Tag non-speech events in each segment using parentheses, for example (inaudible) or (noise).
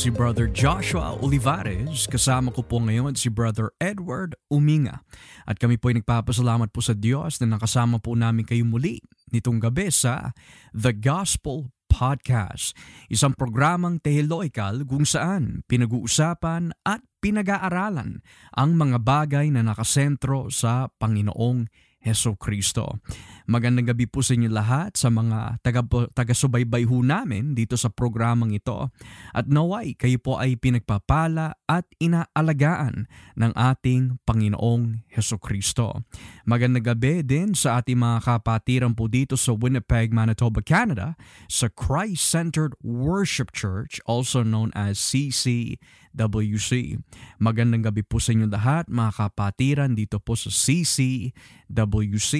Si Brother Joshua Olivares. Kasama ko po ngayon si Brother Edward Uminga. At kami po ay nagpapasalamat po sa Diyos na nakasama po namin kayo muli nitong gabi sa The Gospel Podcast. Isang programang teological kung saan pinag-uusapan at pinag-aaralan ang mga bagay na nakasentro sa Panginoong Heso Kristo. Magandang gabi po sa inyo lahat sa mga taga, taga-subaybay ho namin dito sa programang ito. At naway kayo po ay pinagpapala at inaalagaan ng ating Panginoong Heso Kristo. Magandang gabi din sa ating mga kapatiran po dito sa Winnipeg, Manitoba, Canada sa Christ-Centered Worship Church also known as CC WC. Magandang gabi po sa inyo lahat mga kapatiran dito po sa CCWC.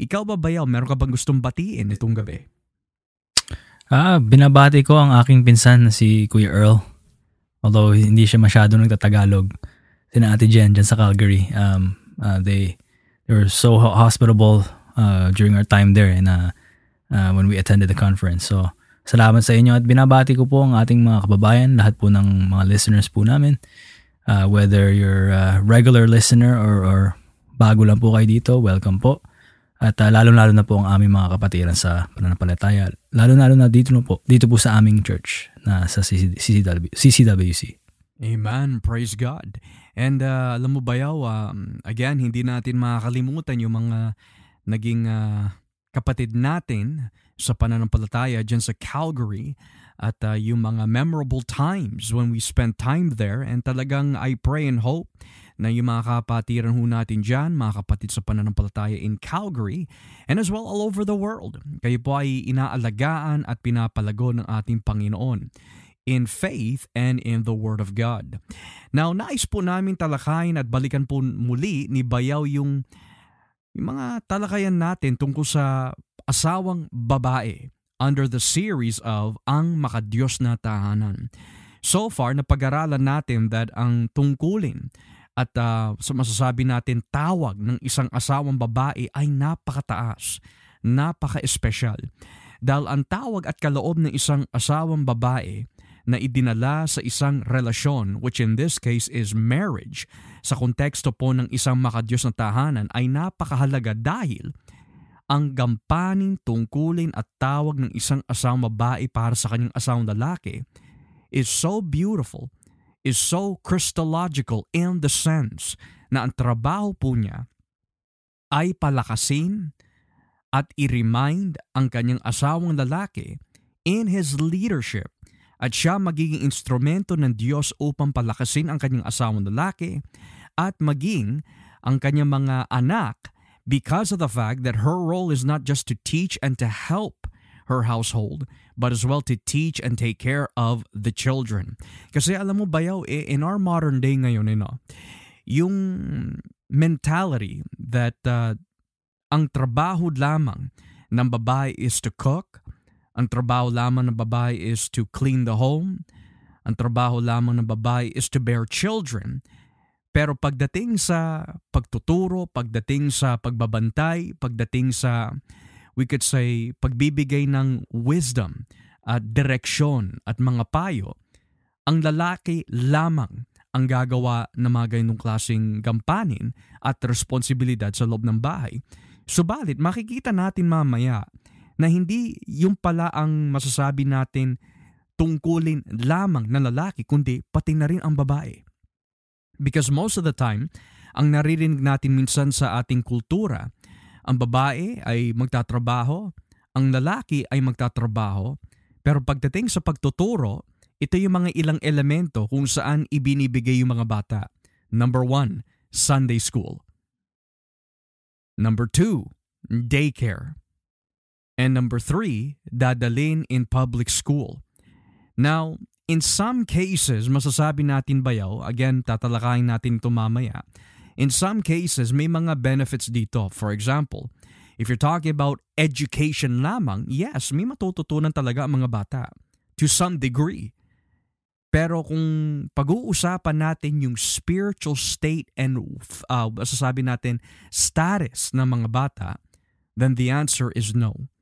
Ikaw ba bayaw, meron ka bang gustong batiin itong gabi? Ah, binabati ko ang aking pinsan na si Kuya Earl. Although hindi siya masyado nagtatagalog. Sina Ate Jen dyan sa Calgary. Um, uh, they, they were so hospitable uh, during our time there and uh, uh, when we attended the conference. So, Salamat sa inyo at binabati ko po ang ating mga kababayan, lahat po ng mga listeners po namin. Uh, whether you're a regular listener or, or bago lang po kayo dito, welcome po. At uh, lalo-lalo na po ang aming mga kapatiran sa pananampalataya. Lalo-lalo na dito na po, dito po sa aming church na sa CCW, CCWC. Amen. Praise God. And uh, alam mo ba yaw, um, again, hindi natin makakalimutan yung mga naging uh, kapatid natin sa pananampalataya dyan sa Calgary at uh, yung mga memorable times when we spent time there and talagang I pray and hope na yung mga kapatiran natin dyan, mga kapatid sa pananampalataya in Calgary and as well all over the world. Kayo po ay inaalagaan at pinapalago ng ating Panginoon in faith and in the Word of God. Now, nais po namin talakayin at balikan po muli ni Bayaw yung, yung mga talakayan natin tungkol sa asawang babae under the series of Ang Makadiyos na Tahanan. So far, napag-aralan natin that ang tungkulin at uh, masasabi natin tawag ng isang asawang babae ay napakataas, napaka-espesyal. Dahil ang tawag at kaloob ng isang asawang babae na idinala sa isang relasyon, which in this case is marriage, sa konteksto po ng isang makadiyos na tahanan ay napakahalaga dahil ang gampanin, tungkulin at tawag ng isang asawang babae para sa kanyang asawang lalaki is so beautiful, is so Christological in the sense na ang trabaho po niya ay palakasin at i-remind ang kanyang asawang lalaki in his leadership at siya magiging instrumento ng Diyos upang palakasin ang kanyang asawang lalaki at maging ang kanyang mga anak because of the fact that her role is not just to teach and to help her household, but as well to teach and take care of the children. Kasi alam mo bayaw, eh, in our modern day ngayon, you know, yung mentality that uh, ang trabaho lamang ng babae is to cook, ang trabaho lamang ng babae is to clean the home, ang trabaho lamang ng babae is to bear children, pero pagdating sa pagtuturo, pagdating sa pagbabantay, pagdating sa, we could say, pagbibigay ng wisdom at direksyon at mga payo, ang lalaki lamang ang gagawa ng mga ganitong klaseng gampanin at responsibilidad sa loob ng bahay. Subalit, makikita natin mamaya na hindi yung pala ang masasabi natin tungkulin lamang ng lalaki, kundi pati na rin ang babae. Because most of the time, ang naririnig natin minsan sa ating kultura, ang babae ay magtatrabaho, ang lalaki ay magtatrabaho, pero pagdating sa pagtuturo, ito yung mga ilang elemento kung saan ibinibigay yung mga bata. Number one, Sunday school. Number two, daycare. And number three, dadalin in public school. Now, In some cases, masasabi natin bayaw, again, tatalakayin natin ito mamaya. In some cases, may mga benefits dito. For example, if you're talking about education lamang, yes, may matututunan talaga ang mga bata to some degree. Pero kung pag-uusapan natin yung spiritual state and uh, masasabi natin status ng mga bata, then the answer is no.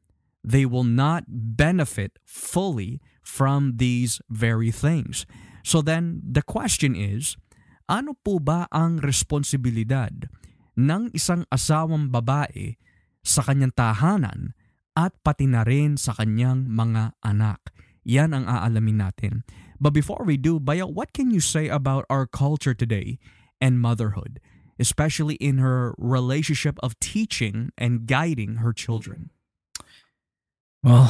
They will not benefit fully from these very things. So then, the question is, ano po ba ang responsibilidad ng isang asawang babae sa kanyang tahanan at pati na rin sa kanyang mga anak? Yan ang aalamin natin. But before we do, Baya, what can you say about our culture today and motherhood, especially in her relationship of teaching and guiding her children? Well,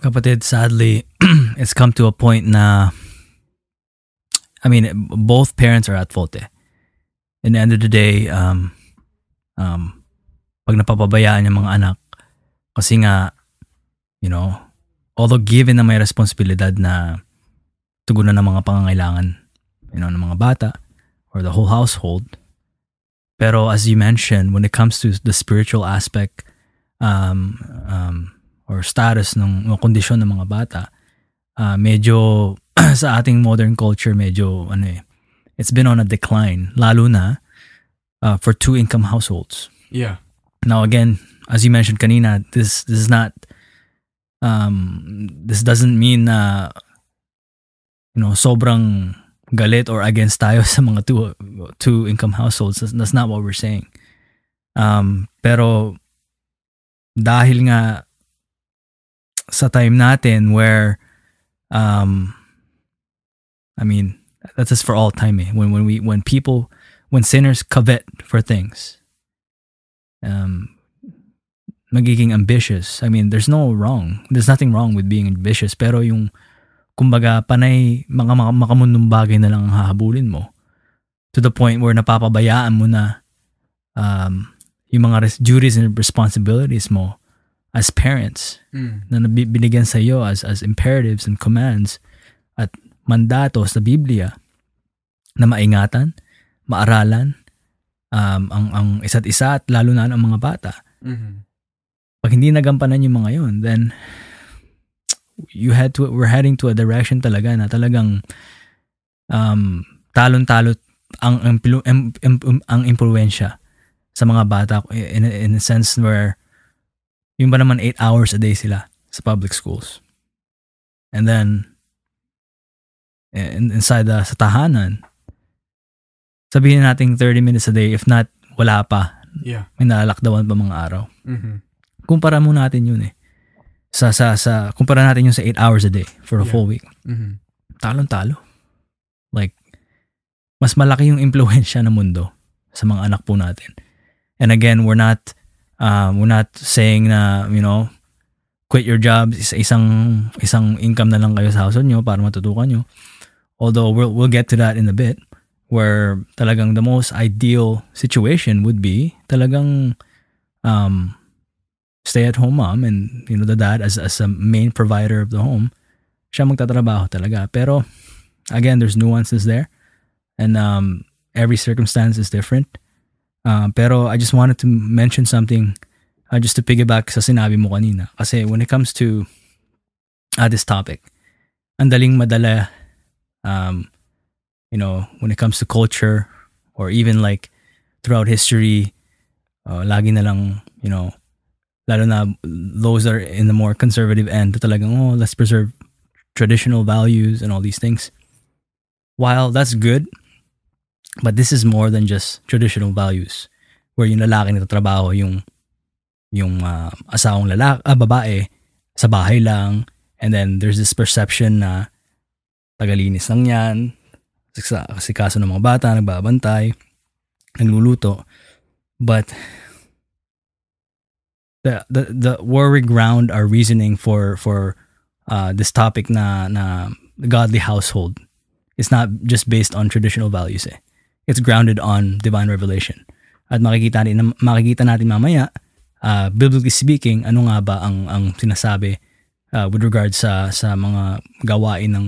kapatid, sadly, (clears throat) it's come to a point na, I mean, both parents are at fault eh. In the end of the day, um, um, pag napapabayaan yung mga anak, kasi nga, you know, although given na may responsibilidad na tugunan ng mga pangangailangan, you know, ng mga bata or the whole household, pero as you mentioned, when it comes to the spiritual aspect, um, um, or status ng kondisyon ng mga bata, uh, medyo (clears throat) sa ating modern culture, medyo ano eh, it's been on a decline, lalo na uh, for two-income households. Yeah. Now again, as you mentioned kanina, this this is not um this doesn't mean na you know sobrang galit or against tayo (laughs) sa mga two two income households. That's, that's not what we're saying. Um pero dahil nga sa time natin where um I mean that's just for all time eh. when when we when people when sinners covet for things um magiging ambitious. I mean there's no wrong. There's nothing wrong with being ambitious pero yung kumbaga panay mga, mga makamundong bagay na lang ang hahabulin mo. To the point where napapabayaan mo na um yung mga res- duties and responsibilities mo as parents Mm. na binigyan sa iyo as as imperatives and commands at mandato sa Biblia na maingatan, maaralan um, ang ang isa't isa at lalo na ang mga bata. Mm-hmm. Pag hindi nagampanan yung mga yon, then you had to we're heading to a direction talaga na talagang um talon-talo ang im- im- ang impluwensya sa mga bata in, in a sense where yung ba naman 8 hours a day sila sa public schools. And then, in, inside the, sa tahanan, sabihin natin 30 minutes a day, if not, wala pa. Yeah. May nalalakdawan pa mga araw. Mm-hmm. Kumpara mo natin yun eh. Sa, sa, sa, kumpara natin yun sa 8 hours a day for a Yeah. full week. Mm-hmm. Talon-talo. Like, mas malaki yung impluensya ng mundo sa mga anak po natin. And again, we're not um, we're not saying na, you know, quit your job, isa isang isang income na lang kayo sa household nyo para matutukan nyo. Although we'll we'll get to that in a bit where talagang the most ideal situation would be talagang um stay at home mom and you know the dad as as a main provider of the home. Siya magtatrabaho talaga. Pero again there's nuances there. And um every circumstance is different Uh, pero I just wanted to mention something uh, just to piggyback sa sinabi mo kanina. Kasi when it comes to uh, this topic, ang daling madala, um, you know, when it comes to culture or even like throughout history, uh, lagi na lang, you know, lalo na those are in the more conservative end, talagang, oh, let's preserve traditional values and all these things. While that's good, But this is more than just traditional values where yung lalaki nagtatrabaho yung yung uh, asawang lalaki, ah, babae sa bahay lang. And then there's this perception na tagalinis lang yan kasi, kaso ng mga bata nagbabantay nagluluto. But the the the where we ground our reasoning for for uh, this topic na na godly household is not just based on traditional values eh it's grounded on divine revelation. At makikita natin, makikita natin mamaya, uh, biblically speaking, ano nga ba ang, ang sinasabi uh, with regard sa, sa mga gawain ng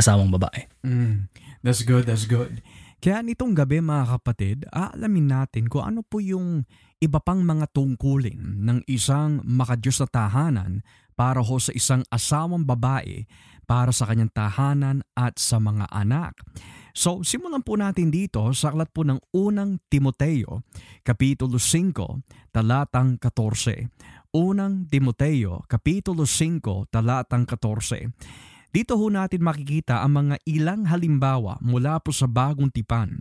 asawang babae. Mm. That's good, that's good. Kaya nitong gabi mga kapatid, aalamin natin kung ano po yung iba pang mga tungkulin ng isang makadiyos na tahanan para ho sa isang asawang babae para sa kanyang tahanan at sa mga anak. So, simulan po natin dito sa aklat po ng unang Timoteo, Kapitulo 5, talatang 14. Unang Timoteo, Kapitulo 5, talatang 14. Dito ho natin makikita ang mga ilang halimbawa mula po sa bagong tipan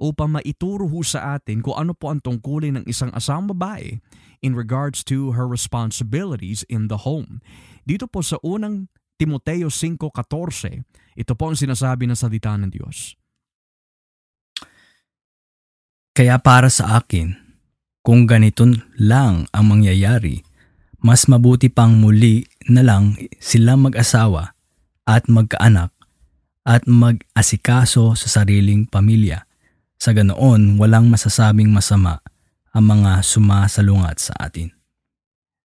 upang maituro ho sa atin kung ano po ang tungkulin ng isang asawang babae in regards to her responsibilities in the home. Dito po sa unang Timoteo 5.14, ito po ang sinasabi ng salita ng Diyos. Kaya para sa akin, kung ganito lang ang mangyayari, mas mabuti pang muli na lang silang mag-asawa at magkaanak at mag-asikaso sa sariling pamilya. Sa ganoon, walang masasabing masama ang mga sumasalungat sa atin.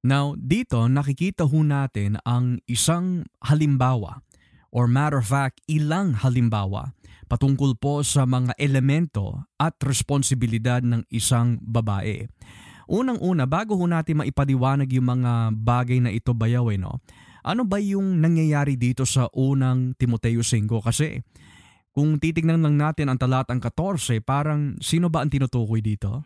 Now, dito nakikita ho natin ang isang halimbawa or matter of fact, ilang halimbawa patungkol po sa mga elemento at responsibilidad ng isang babae. Unang-una, bago ho natin maipaliwanag yung mga bagay na ito bayaw, eh, no? ano ba yung nangyayari dito sa unang Timoteo 5? Kasi kung titignan lang natin ang talatang 14, parang sino ba ang tinutukoy dito?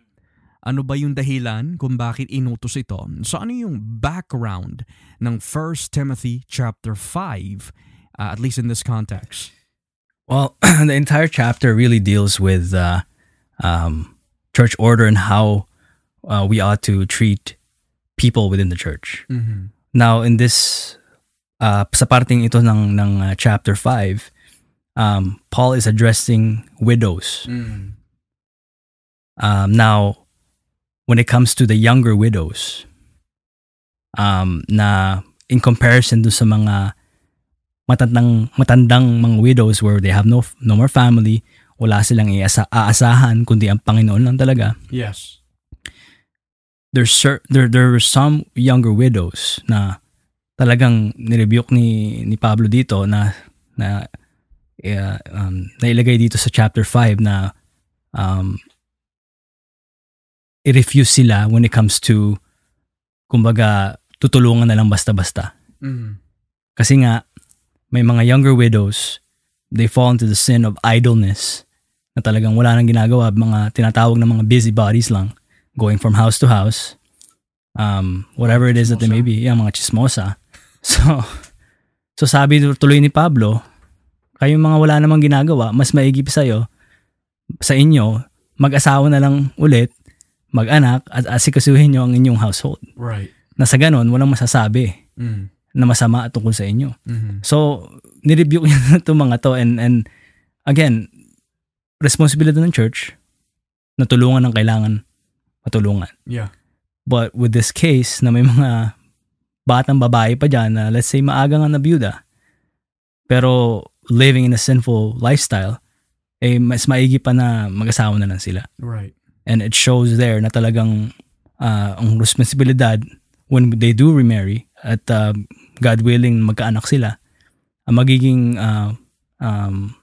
Ano ba yung dahilan kung bakit inutos ito? So ano yung background ng 1 Timothy chapter 5 uh, at least in this context? Well, (clears throat) the entire chapter really deals with uh, um, church order and how uh, we ought to treat people within the church. Mm-hmm. Now, in this, uh, sa parting ito ng, ng uh, chapter 5, um, Paul is addressing widows. Mm. Um, now, when it comes to the younger widows, um, na in comparison do sa mga matandang matandang mga widows where they have no no more family, wala silang iasa, aasahan kundi ang Panginoon lang talaga. Yes. There's there there were some younger widows na talagang nirebuke ni ni Pablo dito na na uh, um, nailagay dito sa chapter 5 na um, i-refuse sila when it comes to kumbaga tutulungan na lang basta-basta. Mm. Kasi nga may mga younger widows, they fall into the sin of idleness na talagang wala nang ginagawa, mga tinatawag na mga busybodies lang, going from house to house, um, whatever it is that they may be, yeah, mga chismosa. (laughs) So, so sabi tuloy ni Pablo, kayong mga wala namang ginagawa, mas maigip sa'yo, sa inyo, mag-asawa na lang ulit, mag-anak, at asikasuhin nyo ang inyong household. Right. Na sa ganon, walang masasabi Mm. na masama tungkol sa inyo. Mm-hmm. So, nirebuke niya na (laughs) itong mga to and, and again, responsibility ng church na tulungan ang kailangan matulungan. Yeah. But with this case na may mga batang babae pa dyan na let's say maaga nga na byuda pero living in a sinful lifestyle, eh mas maigi pa na mag-asawa na lang sila. Right. And it shows there na talagang uh, ang responsibilidad when they do remarry at uh, God willing magkaanak sila, ang magiging uh, um,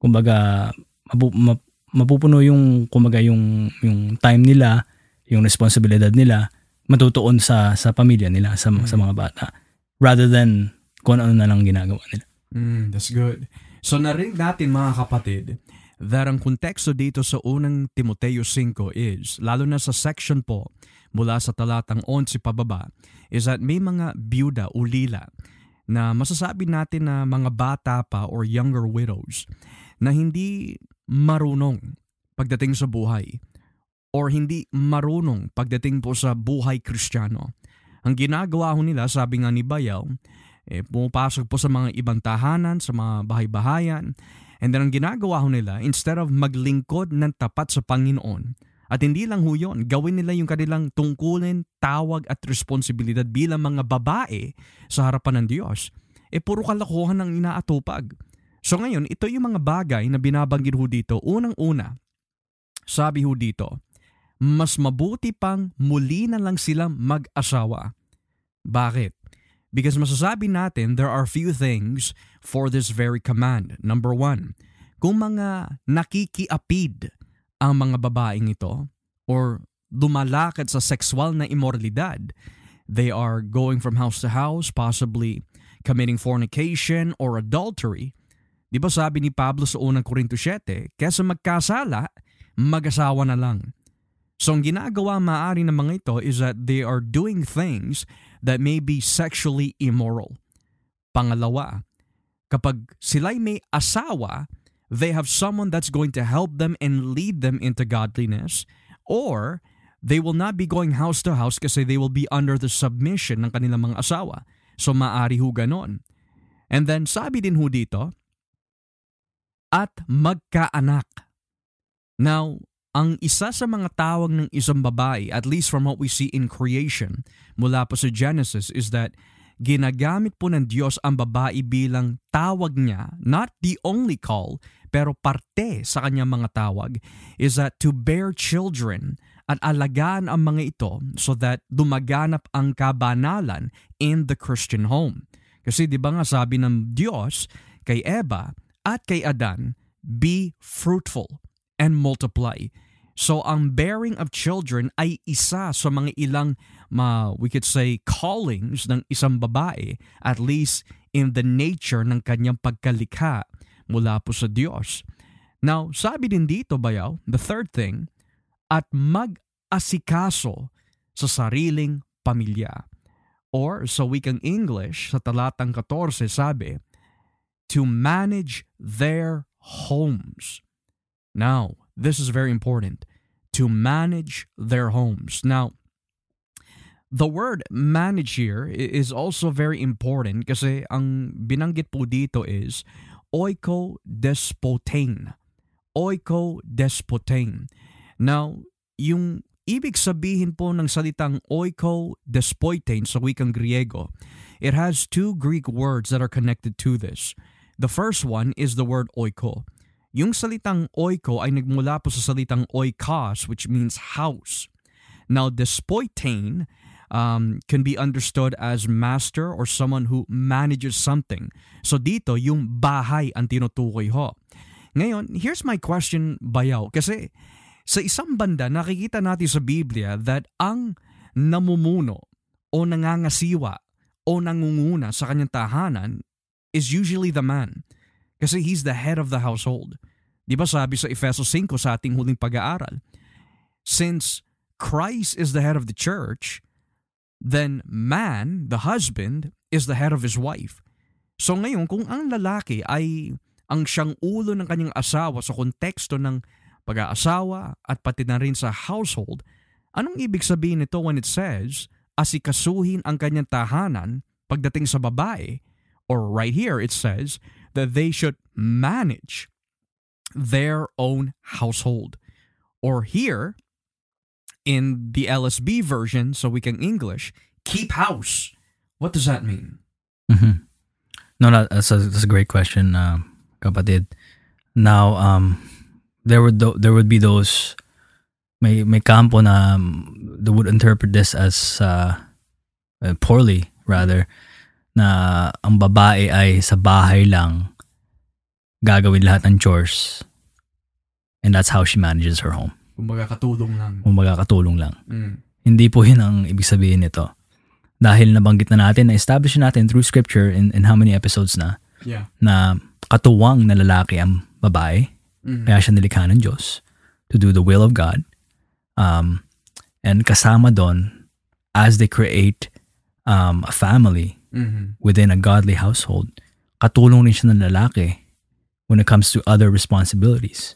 kumbaga mapu, map, mapupuno yung kumbaga yung yung time nila, yung responsibilidad nila matutuon sa sa pamilya nila sa sa mga bata rather than kung ano na lang ginagawa nila. Mm, that's good. So narinig natin mga kapatid that ang konteksto dito sa unang Timoteo 5 is, lalo na sa section po mula sa talatang 11 pababa, is that may mga byuda o lila na masasabi natin na mga bata pa or younger widows na hindi marunong pagdating sa buhay or hindi marunong pagdating po sa buhay kristyano. Ang ginagawa ho nila, sabi nga ni Bayaw, eh, pumapasok po sa mga ibang tahanan, sa mga bahay-bahayan, and then ang ginagawa ho nila, instead of maglingkod ng tapat sa Panginoon, at hindi lang ho yun, gawin nila yung kanilang tungkulin, tawag at responsibilidad bilang mga babae sa harapan ng Diyos, eh puro kalokohan ang inaatupag. So ngayon, ito yung mga bagay na binabanggit ho dito. Unang-una, sabi ho dito, mas mabuti pang muli na lang silang mag-asawa. Bakit? Because masasabi natin there are few things for this very command. Number one, kung mga nakikiapid ang mga babaeng ito or lumalakad sa sexual na immoralidad, they are going from house to house, possibly committing fornication or adultery. Di ba sabi ni Pablo sa unang Korinto 7, kesa magkasala, mag-asawa na lang. So ang ginagawa maaari ng mga ito is that they are doing things that may be sexually immoral. Pangalawa, kapag sila'y may asawa, they have someone that's going to help them and lead them into godliness or they will not be going house to house kasi they will be under the submission ng kanilang mga asawa. So maari ho ganon. And then sabi din ho dito, at magkaanak. Now, ang isa sa mga tawag ng isang babae, at least from what we see in creation, mula po sa Genesis, is that ginagamit po ng Diyos ang babae bilang tawag niya, not the only call, pero parte sa kanyang mga tawag, is that to bear children at alagaan ang mga ito so that dumaganap ang kabanalan in the Christian home. Kasi di ba nga sabi ng Diyos kay Eva at kay Adan, be fruitful and multiply. So ang bearing of children ay isa sa mga ilang ma, we could say callings ng isang babae at least in the nature ng kanyang pagkalikha mula po sa Diyos. Now, sabi din dito bayaw, the third thing, at mag-asikaso sa sariling pamilya. Or sa wikang English, sa talatang 14 sabi, to manage their homes. Now, this is very important. To manage their homes. Now, the word manage here is also very important kasi ang binanggit po dito is oiko despotain. Oiko despotain. Now, yung ibig sabihin po ng salitang oiko despoitain sa wikang Griego, it has two Greek words that are connected to this. The first one is the word oiko. Yung salitang oiko ay nagmula po sa salitang oikos which means house. Now, despoitain um, can be understood as master or someone who manages something. So dito, yung bahay ang tinutukoy ho. Ngayon, here's my question, Bayaw. Kasi sa isang banda, nakikita natin sa Biblia that ang namumuno o nangangasiwa o nangunguna sa kanyang tahanan is usually the man. Kasi he's the head of the household. Di ba sabi sa Efeso 5 sa ating huling pag-aaral, since Christ is the head of the church, then man, the husband, is the head of his wife. So ngayon, kung ang lalaki ay ang siyang ulo ng kanyang asawa sa konteksto ng pag-aasawa at pati na rin sa household, anong ibig sabihin nito when it says asikasuhin ang kanyang tahanan pagdating sa babae? Or right here it says that they should manage their own household. Or here, in the LSB version, so we can English, keep house. What does that mean? Mm-hmm. No, that's a, that's a great question, uh. Now, um, there would there would be those may may kampo na um, would interpret this as uh, uh, poorly rather na ang babae ay sa bahay lang gagawin lahat ng chores and that's how she manages her home. Kumbaga katulong lang. Kumbaga katulong lang. Mm. Hindi po yun ang ibig sabihin nito. Dahil nabanggit na natin, na-establish natin through scripture in, in how many episodes na, Yeah. na katuwang na lalaki ang babae Mm. Kaya siya nilikha ng Diyos to do the will of God. Um, and kasama doon, as they create um, a family Mm-hmm. within a godly household, katulong rin siya ng lalaki when it comes to other responsibilities.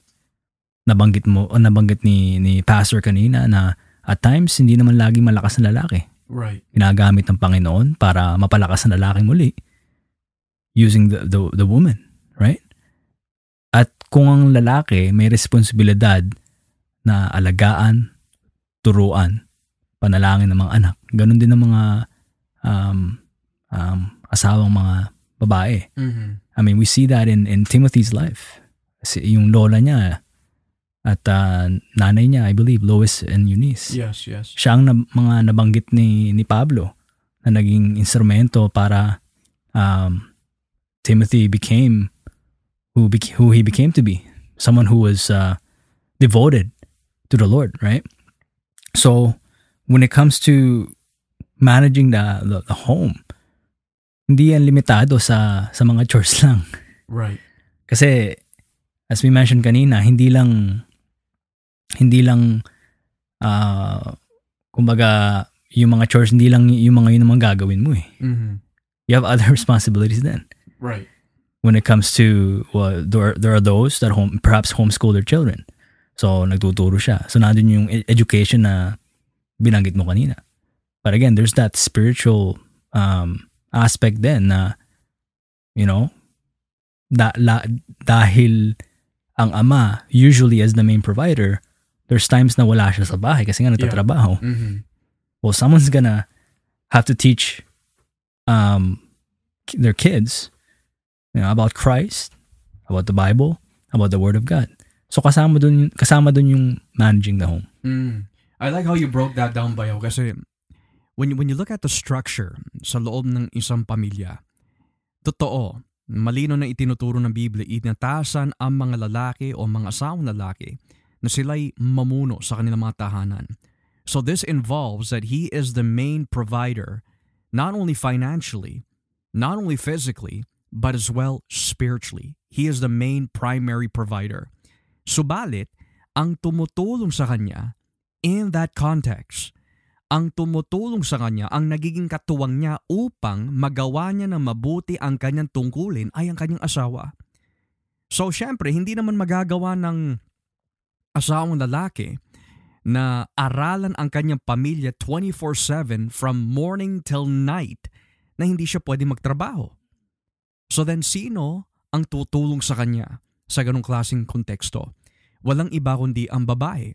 Nabanggit mo, o nabanggit ni, ni Pastor kanina na at times, hindi naman lagi malakas na lalaki. Right. Ginagamit ng Panginoon para mapalakas ang lalaki muli using the, the, the woman, right? At kung ang lalaki may responsibilidad na alagaan, turuan, panalangin ng mga anak, ganun din ng mga um, um, asawang mga babae. Mm-hmm. I mean, we see that in, in Timothy's life. Kasi yung lola niya at uh, nanay niya, I believe, Lois and Eunice. Yes, yes. Siya ang na- mga nabanggit ni, ni Pablo na naging instrumento para um, Timothy became who bec- who he became to be, someone who was uh, devoted to the Lord, right? So when it comes to managing the, the the home, hindi yan limitado sa sa mga chores lang. Right. Kasi as we mentioned kanina, hindi lang hindi lang uh, kumbaga yung mga chores hindi lang yung mga yun naman gagawin mo eh. Mm-hmm. You have other (laughs) responsibilities then. Right. when it comes to well, there, there are those that home, perhaps homeschool their children. So, nagtuturo siya. So, nandun yung e- education na binanggit mo kanina. But again, there's that spiritual um, aspect then na, you know, da, la, dahil ang ama, usually as the main provider, there's times na wala siya sa bahay kasi nga nagtatrabaho. Mhm. Well, someone's gonna have to teach um, their kids you know, about Christ, about the Bible, about the Word of God. So kasama dun, kasama dun yung managing the home. Mm. I like how you broke that down, Bayo, kasi when when you look at the structure sa loob ng isang pamilya, totoo, malino na itinuturo ng Biblia, inatasan ang mga lalaki o mga asawang lalaki na sila'y mamuno sa kanilang mga tahanan. So this involves that he is the main provider, not only financially, not only physically, but as well spiritually. He is the main primary provider. Subalit, ang tumutulong sa kanya in that context, ang tumutulong sa kanya, ang nagiging katuwang niya upang magawa niya ng mabuti ang kanyang tungkulin ay ang kanyang asawa. So syempre, hindi naman magagawa ng asawang lalaki na aralan ang kanyang pamilya 24-7 from morning till night na hindi siya pwede magtrabaho. So then sino ang tutulong sa kanya sa ganong klaseng konteksto? Walang iba kundi ang babae.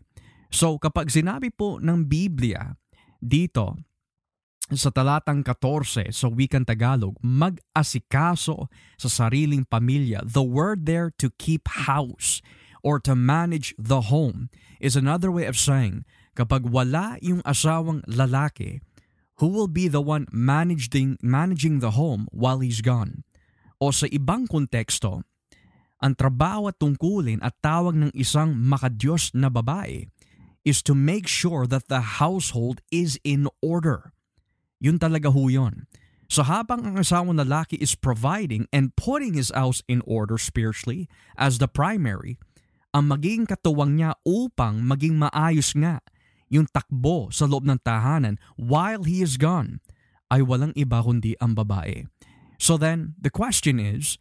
So kapag sinabi po ng Biblia dito sa talatang 14 sa wikang Tagalog, mag-asikaso sa sariling pamilya. The word there to keep house or to manage the home is another way of saying kapag wala yung asawang lalaki, who will be the one managing, managing the home while he's gone? O sa ibang konteksto, ang trabaho at tungkulin at tawag ng isang makadiyos na babae is to make sure that the household is in order. Yun talaga ho yun. So habang ang asawang lalaki is providing and putting his house in order spiritually as the primary, ang magiging katuwang niya upang maging maayos nga yung takbo sa loob ng tahanan while he is gone ay walang iba kundi ang babae. So then, the question is,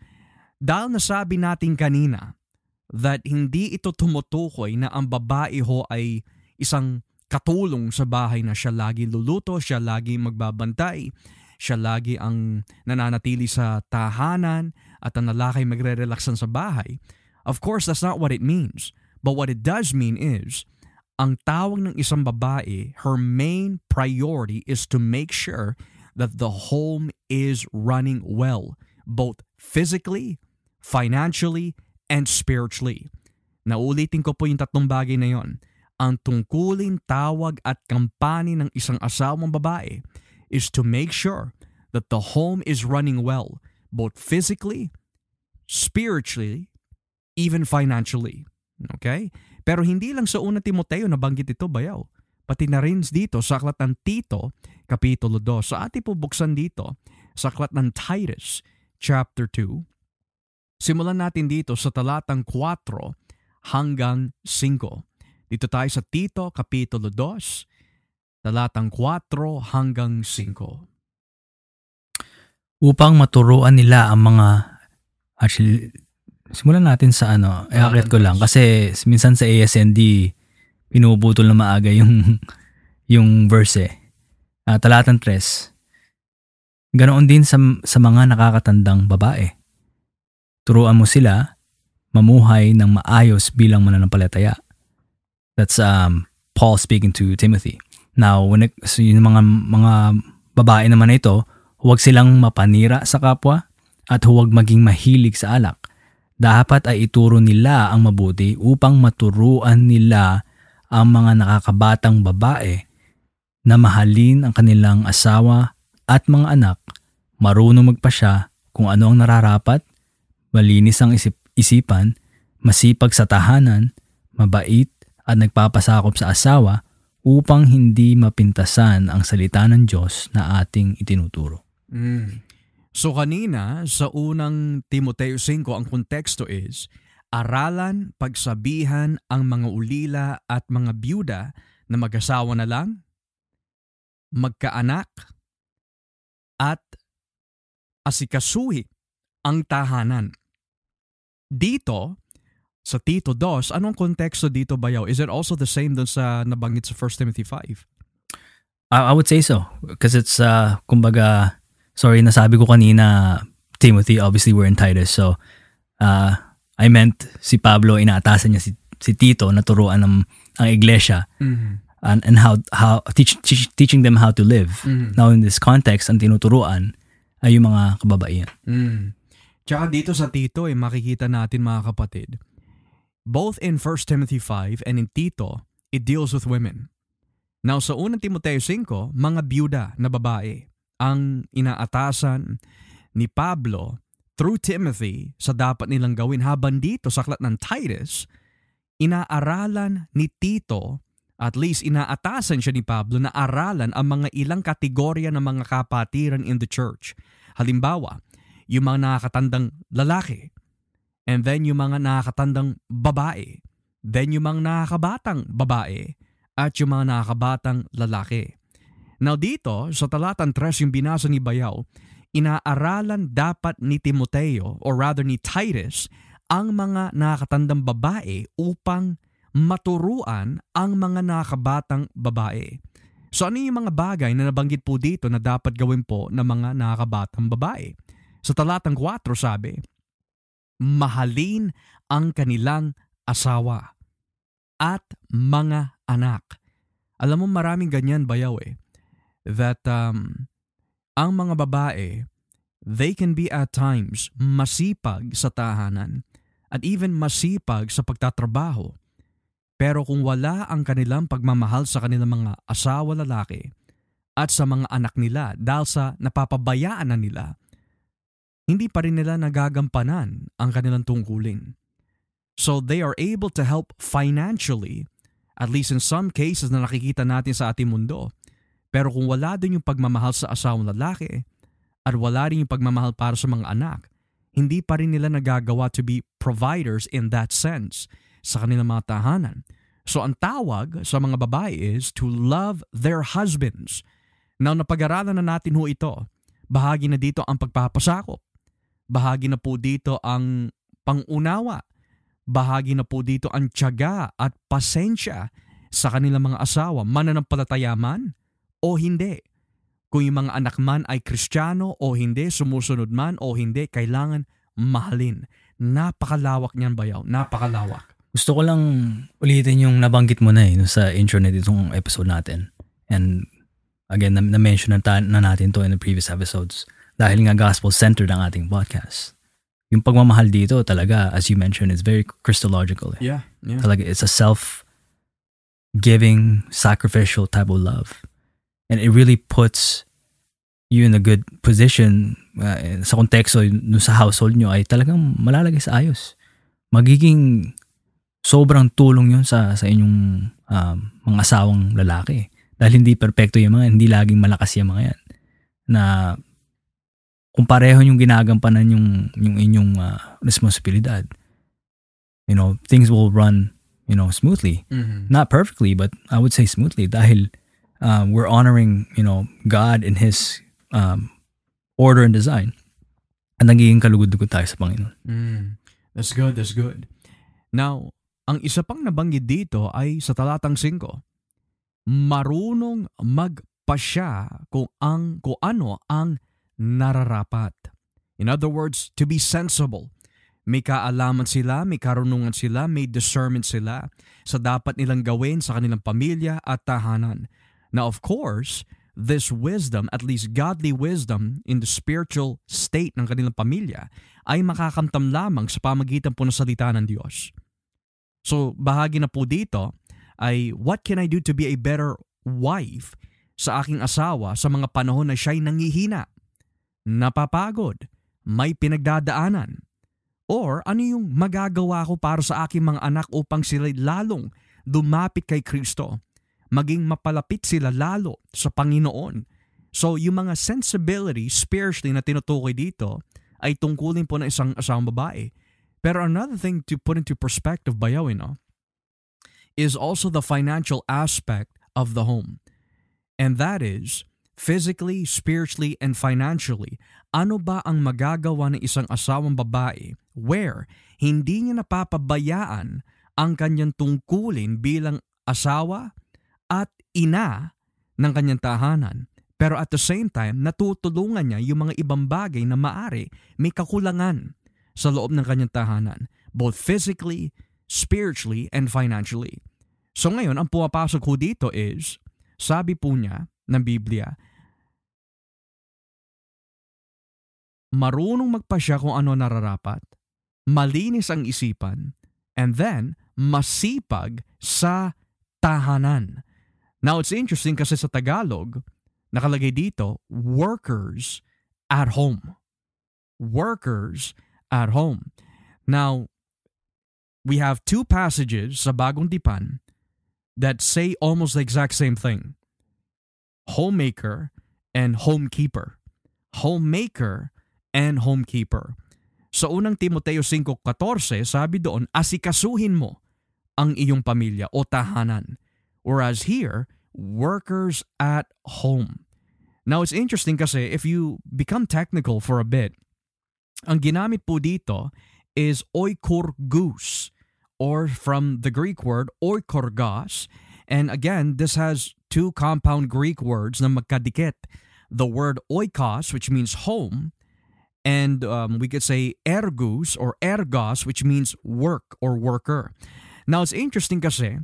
dahil nasabi natin kanina that hindi ito tumutukoy na ang babae ho ay isang katulong sa bahay na siya lagi luluto, siya lagi magbabantay, siya lagi ang nananatili sa tahanan at ang lalaki magre-relaxan sa bahay. Of course, that's not what it means. But what it does mean is, ang tawag ng isang babae, her main priority is to make sure that the home is running well, both physically, financially, and spiritually. Naulitin ko po yung tatlong bagay na yon. Ang tungkulin, tawag at kampani ng isang asawang babae is to make sure that the home is running well, both physically, spiritually, even financially. Okay? Pero hindi lang sa unang Timoteo nabanggit ito, bayaw. Pati na rin dito sa aklat ng Tito, Kapitulo 2. Sa ating buksan dito, sa aklat ng Titus, chapter 2. Simulan natin dito sa talatang 4 hanggang 5. Dito tayo sa Tito, Kapitulo 2, talatang 4 hanggang 5. Upang maturuan nila ang mga, actually, simulan natin sa ano, i-akit ko lang. Kasi minsan sa ASND, pinuputol na maaga yung, (laughs) yung verse eh. Uh, talatang 3. Ganoon din sa, sa mga nakakatandang babae. Turuan mo sila mamuhay ng maayos bilang mananampalataya. That's um, Paul speaking to Timothy. Now, when it, so yung mga, mga babae naman na ito, huwag silang mapanira sa kapwa at huwag maging mahilig sa alak. Dapat ay ituro nila ang mabuti upang maturuan nila ang mga nakakabatang babae na mahalin ang kanilang asawa at mga anak, marunong magpasya kung ano ang nararapat, malinis ang isip, isipan, masipag sa tahanan, mabait at nagpapasakop sa asawa upang hindi mapintasan ang salita ng Diyos na ating itinuturo. Mm. So kanina, sa unang Timoteo 5, ang konteksto is, aralan, pagsabihan ang mga ulila at mga byuda na mag-asawa na lang, magkaanak, at asikasuhi ang tahanan. Dito, sa Tito 2, anong konteksto dito bayaw? Is it also the same dun sa nabanggit sa 1 Timothy 5? I, I would say so. Because it's, uh, kumbaga, sorry, nasabi ko kanina, Timothy, obviously we're in Titus. So, uh, I meant si Pablo, inaatasan niya si, si Tito na turuan ng ang iglesia Mm-hmm. and, and how, how teach, teach, teaching them how to live. Mhm. Now, in this context, ang tinuturuan ay yung mga kababaihan. Mm. Tsaka dito sa Tito, eh, makikita natin mga kapatid, both in 1 Timothy 5 and in Tito, it deals with women. Now sa unang Timoteo 5, mga byuda na babae ang inaatasan ni Pablo through Timothy sa dapat nilang gawin habang dito sa aklat ng Titus, inaaralan ni Tito at least inaatasan siya ni Pablo na aralan ang mga ilang kategorya ng mga kapatiran in the church. Halimbawa, yung mga nakakatandang lalaki, and then yung mga nakakatandang babae, then yung mga nakakabatang babae, at yung mga nakakabatang lalaki. Now dito, sa talatang 3 yung binasa ni Bayaw, inaaralan dapat ni Timoteo or rather ni Titus ang mga nakakatandang babae upang maturuan ang mga nakakabatang babae. So ano yung mga bagay na nabanggit po dito na dapat gawin po ng mga nakakabatang babae? Sa talatang 4 sabi, mahalin ang kanilang asawa at mga anak. Alam mo maraming ganyan bayaw eh. That um, ang mga babae, they can be at times masipag sa tahanan at even masipag sa pagtatrabaho. Pero kung wala ang kanilang pagmamahal sa kanilang mga asawa lalaki at sa mga anak nila dahil sa napapabayaan na nila, hindi pa rin nila nagagampanan ang kanilang tungkulin. So they are able to help financially, at least in some cases na nakikita natin sa ating mundo. Pero kung wala din yung pagmamahal sa asawang lalaki at wala rin yung pagmamahal para sa mga anak, hindi pa rin nila nagagawa to be providers in that sense sa kanilang mga tahanan. So ang tawag sa mga babae is to love their husbands. Now napag-aralan na natin ho ito. Bahagi na dito ang pagpapasakop. Bahagi na po dito ang pangunawa. Bahagi na po dito ang tiyaga at pasensya sa kanilang mga asawa, mananampalataya man o hindi. Kung yung mga anak man ay kristyano o hindi, sumusunod man o hindi, kailangan mahalin. Napakalawak niyan bayaw, napakalawak. Gusto ko lang ulitin yung nabanggit mo na eh sa intro na itong episode natin. And again, na- na-mention na, na natin to in the previous episodes dahil nga gospel-centered ang ating podcast. Yung pagmamahal dito talaga, as you mentioned, is very Christological. Eh. Yeah, yeah. Talaga, it's a self-giving, sacrificial type of love. And it really puts you in a good position uh, sa konteksto no sa household nyo ay talagang malalagay sa ayos. Magiging sobrang tulong yun sa, sa inyong um, mga asawang lalaki. Dahil hindi perpekto yung mga, hindi laging malakas yung mga yan. Na kung pareho yung ginagampanan yung, yung inyong uh, responsibilidad, you know, things will run, you know, smoothly. Mhm. Not perfectly, but I would say smoothly dahil um, we're honoring, you know, God in His um, order and design. At nagiging kalugod-lugod tayo sa Panginoon. Mm. That's good, that's good. Now, ang isa pang nabanggit dito ay sa talatang 5. Marunong magpasya kung ang kung ano ang nararapat. In other words, to be sensible. May kaalaman sila, may karunungan sila, may discernment sila sa dapat nilang gawin sa kanilang pamilya at tahanan. Now of course, this wisdom, at least godly wisdom in the spiritual state ng kanilang pamilya ay makakamtam lamang sa pamagitan po ng salita ng Diyos. So bahagi na po dito ay what can I do to be a better wife sa aking asawa sa mga panahon na siya'y nangihina, napapagod, may pinagdadaanan, or ano yung magagawa ko para sa aking mga anak upang sila lalong dumapit kay Kristo, maging mapalapit sila lalo sa Panginoon. So yung mga sensibility spiritually na tinutukoy dito ay tungkulin po ng isang asawang babae. Pero another thing to put into perspective bayaw, you know, is also the financial aspect of the home. And that is physically, spiritually, and financially, ano ba ang magagawa ng isang asawang babae where hindi niya napapabayaan ang kanyang tungkulin bilang asawa at ina ng kanyang tahanan. Pero at the same time, natutulungan niya yung mga ibang bagay na maari may kakulangan sa loob ng kanyang tahanan, both physically, spiritually, and financially. So ngayon, ang pumapasok ko dito is, sabi po niya ng Biblia, marunong magpasya kung ano nararapat, malinis ang isipan, and then masipag sa tahanan. Now, it's interesting kasi sa Tagalog, nakalagay dito, workers at home. Workers at home. Now, we have two passages sa Bagong Tipan that say almost the exact same thing. Homemaker and homekeeper. Homemaker and homekeeper. Sa unang Timoteo 5.14, sabi doon, asikasuhin mo ang iyong pamilya o tahanan. Whereas here, workers at home. Now, it's interesting kasi if you become technical for a bit, ang ginamit po dito is oikorgus or from the Greek word oikorgas. And again, this has two compound Greek words na magkadikit. The word oikos, which means home, and um, we could say ergus or ergos, which means work or worker. Now, it's interesting kasi,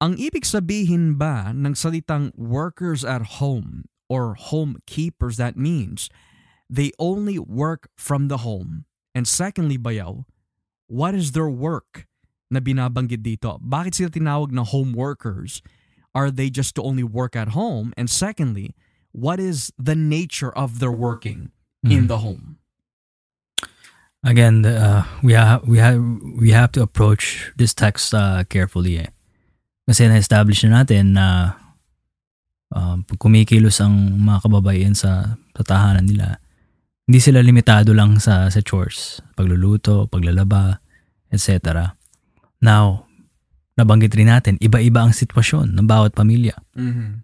ang ibig sabihin ba ng salitang workers at home or home keepers, that means they only work from the home. And secondly, bayaw, what is their work na binabanggit dito? Bakit sila tinawag na home workers? Are they just to only work at home? And secondly, what is the nature of their working in Mhm. the home? Again, the, uh, we have we have we have to approach this text uh, carefully eh. Kasi na-establish na natin na um, pag kumikilos ang mga kababaihan sa, sa tahanan nila, hindi sila limitado lang sa sa chores, pagluluto, paglalaba, etc. Now, nabanggit rin natin, iba-iba ang sitwasyon ng bawat pamilya. Mm-hmm.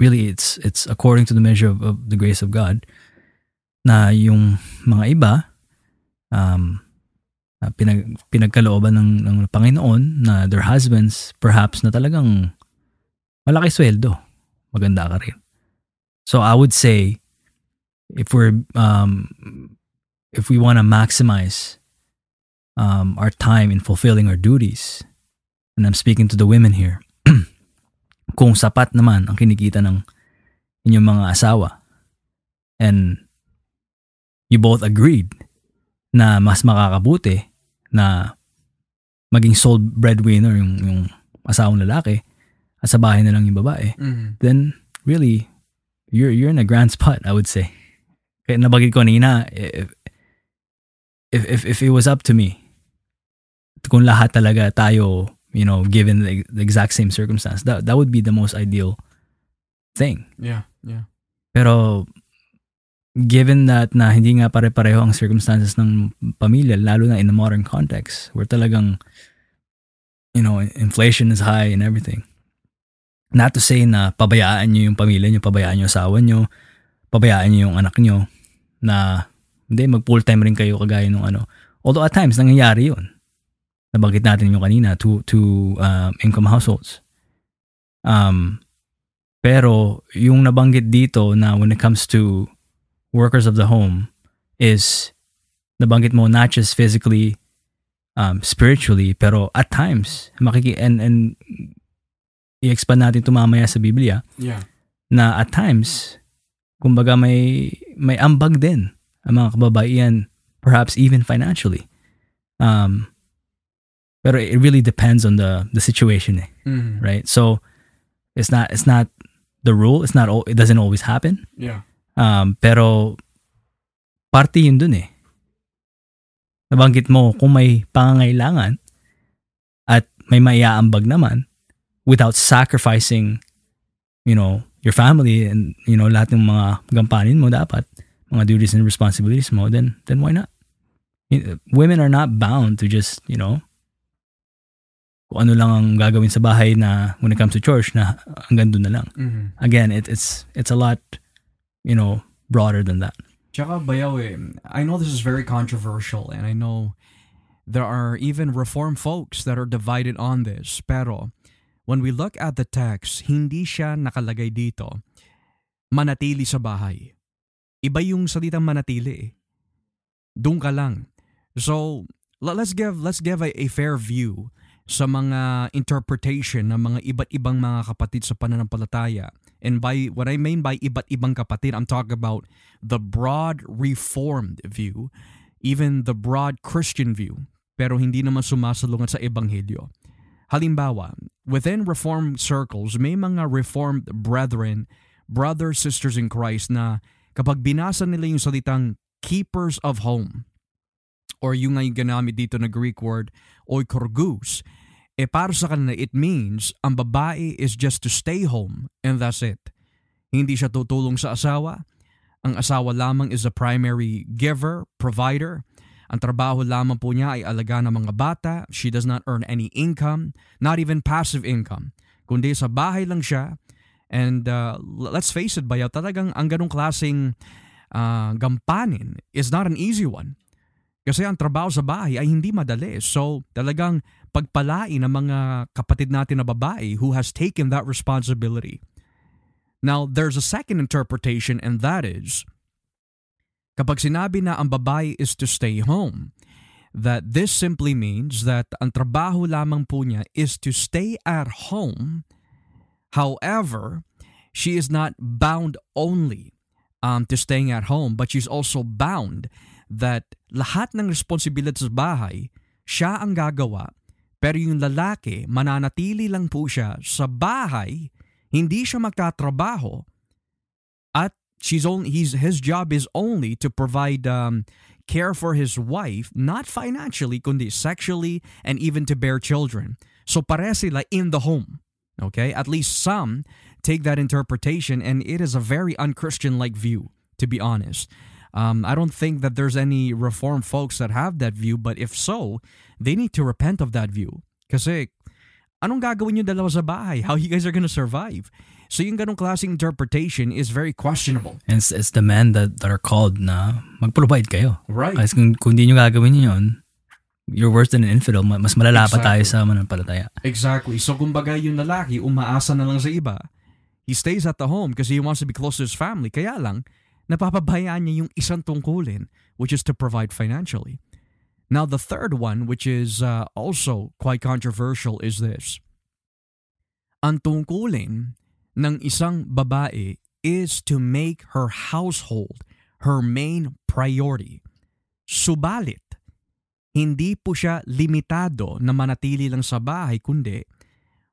really it's it's according to the measure of, of the grace of God na yung mga iba um pinag pinagkalooban ng ng Panginoon na their husbands perhaps na talagang malaki sweldo maganda ka rin. So I would say if we're um if we want to maximize um our time in fulfilling our duties and I'm speaking to the women here (clears throat) kung sapat naman ang kinikita ng inyong mga asawa and you both agreed na mas makakabuti na maging sole breadwinner yung, yung asawang lalaki at sa bahay na lang yung babae, Mm-hmm. then really, you're, you're in a grand spot, I would say. Kaya nabagit ko kanina, if, if, if, if it was up to me, kung lahat talaga tayo you know, given the, the exact same circumstance, that that would be the most ideal thing. Yeah, yeah. Pero given that na hindi nga pare-pareho ang circumstances ng pamilya, lalo na in the modern context, where talagang, you know, inflation is high and everything. Not to say na pabayaan nyo yung pamilya nyo, pabayaan nyo asawa nyo, pabayaan nyo yung anak nyo, na hindi, mag full-time rin kayo kagaya nung ano. Although at times, nangyayari yun. Nabanggit natin yung kanina, to, to um, income households. Um, pero yung nabanggit dito na when it comes to workers of the home is nabanggit mo not just physically um, spiritually pero at times makiki and and i-expand natin ito mamaya sa Biblia Yeah. na at times kumbaga may may ambag din ang mga kababaihan perhaps even financially um pero it really depends on the the situation eh, Mm-hmm. right so it's not it's not the rule it's not it doesn't always happen Yeah. Um, pero parte yun dun eh. Nabanggit mo kung may pangangailangan at may maiaambag naman without sacrificing, you know, your family and, you know, lahat ng mga gampanin mo dapat, mga duties and responsibilities mo, then, then why not? Women are not bound to just, you know, kung ano lang ang gagawin sa bahay na when it comes to church na hanggang doon na lang. Mhm. Again, it, it's it's a lot, you know, broader than that. Tsaka bayaw I know this is very controversial and I know there are even reform folks that are divided on this. Pero when we look at the text, hindi siya nakalagay dito manatili sa bahay. Iba yung salitang manatili eh. Doon ka lang. So, let's give let's give a, a fair view sa mga interpretation ng mga iba't ibang mga kapatid sa pananampalataya. And by what I mean by iba't ibang kapatid, I'm talking about the broad reformed view, even the broad Christian view, pero hindi naman sumasalungat sa ebanghelyo. Halimbawa, within reformed circles, may mga reformed brethren, brothers, sisters in Christ na kapag binasa nila yung salitang keepers of home, or yung nga yung ginamit dito na Greek word, oikorgus, eh para sa kanila it means ang babae is just to stay home and that's it. Hindi siya tutulong sa asawa. Ang asawa lamang is a primary giver, provider. Ang trabaho lamang po niya ay alaga ng mga bata. She does not earn any income, not even passive income. Kundi sa bahay lang siya. And uh, let's face it, bayaw, talagang ang ganong klaseng uh, gampanin is not an easy one. Kasi ang trabaho sa bahay ay hindi madali. So talagang pagpalain ng mga kapatid natin na babae who has taken that responsibility. Now, there's a second interpretation and that is kapag sinabi na ang babae is to stay home, that this simply means that ang trabaho lamang po niya is to stay at home. However, she is not bound only um, to staying at home, but she's also bound that lahat ng responsibilidad sa bahay, siya ang gagawa pero yung lalaki, mananatili lang po siya sa bahay, hindi siya magtatrabaho at she's only he's his job is only to provide um, care for his wife, not financially kundi sexually and even to bear children. So pare sila in the home. Okay? At least some take that interpretation and it is a very unchristian like view to be honest. Um, I don't think that there's any reform folks that have that view, but if so, they need to repent of that view. Kasi, anong gagawin yung dalawa sa bahay? How you guys are gonna survive? So yung ganong klaseng interpretation is very questionable. And it's, it's the men that, that are called na mag-provide kayo. Right. Kasi kung, kung di nyo gagawin yun, you're worse than an infidel. Ma- Mas malala pa tayo sa mananampalataya. Exactly. So kumbaga yung lalaki, umaasa na lang sa iba. He stays at the home because he wants to be close to his family. Kaya lang, napapabayaan niya yung isang tungkulin, which is to provide financially. Now, the third one, which is uh, also quite controversial, is this. Ang tungkulin ng isang babae is to make her household her main priority. Subalit, hindi po siya limitado na manatili lang sa bahay kundi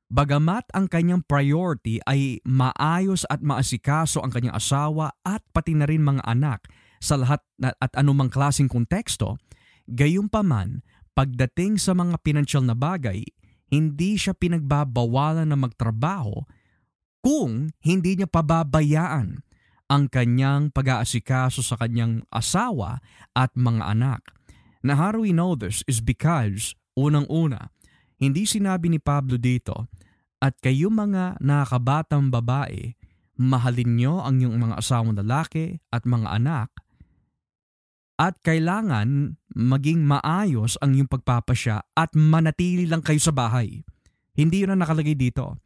bagamat ang kanyang priority ay maayos at maasikaso ang kanyang asawa at pati na rin mga anak sa lahat at anumang klaseng konteksto, gayunpaman pagdating sa mga pinansyal na bagay, hindi siya pinagbabawalan na magtrabaho kung hindi niya pababayaan ang kanyang pag-aasikaso sa kanyang asawa at mga anak. Na how do we know this is because, unang-una, hindi sinabi ni Pablo dito, at kayo mga nakabatang babae, mahalin nyo ang iyong mga asawang lalaki at mga anak, at kailangan maging maayos ang iyong pagpapasya at manatili lang kayo sa bahay. Hindi yun ang nakalagay dito.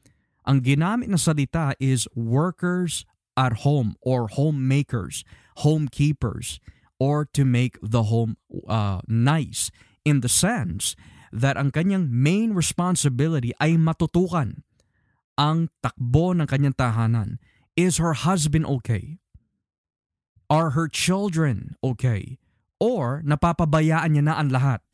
Ang ginamit na salita is workers at home or homemakers, homekeepers, or to make the home uh, nice in the sense that ang kanyang main responsibility ay matutukan ang takbo ng kanyang tahanan. Is her husband okay? Are her children okay? Or napapabayaan niya na ang lahat?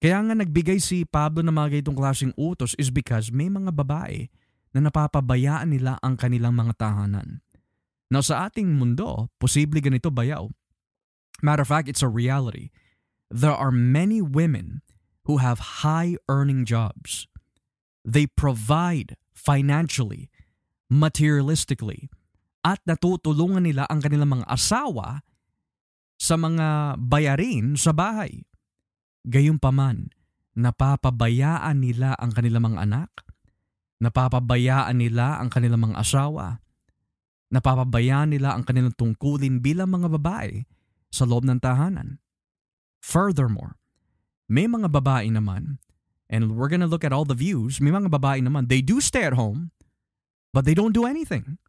Kaya nga nagbigay si Pablo ng mga ganitong klaseng utos is because may mga babae na napapabayaan nila ang kanilang mga tahanan. Now sa ating mundo, posible ganito bayaw. Matter of fact, it's a reality. There are many women who have high earning jobs. They provide financially, materialistically, at natutulungan nila ang kanilang mga asawa sa mga bayarin sa bahay. Gayunpaman, napapabayaan nila ang kanilang mga anak, napapabayaan nila ang kanilang mga asawa, napapabayaan nila ang kanilang tungkulin bilang mga babae sa loob ng tahanan. Furthermore, may mga babae naman, and we're gonna look at all the views, may mga babae naman, they do stay at home, but they don't do anything.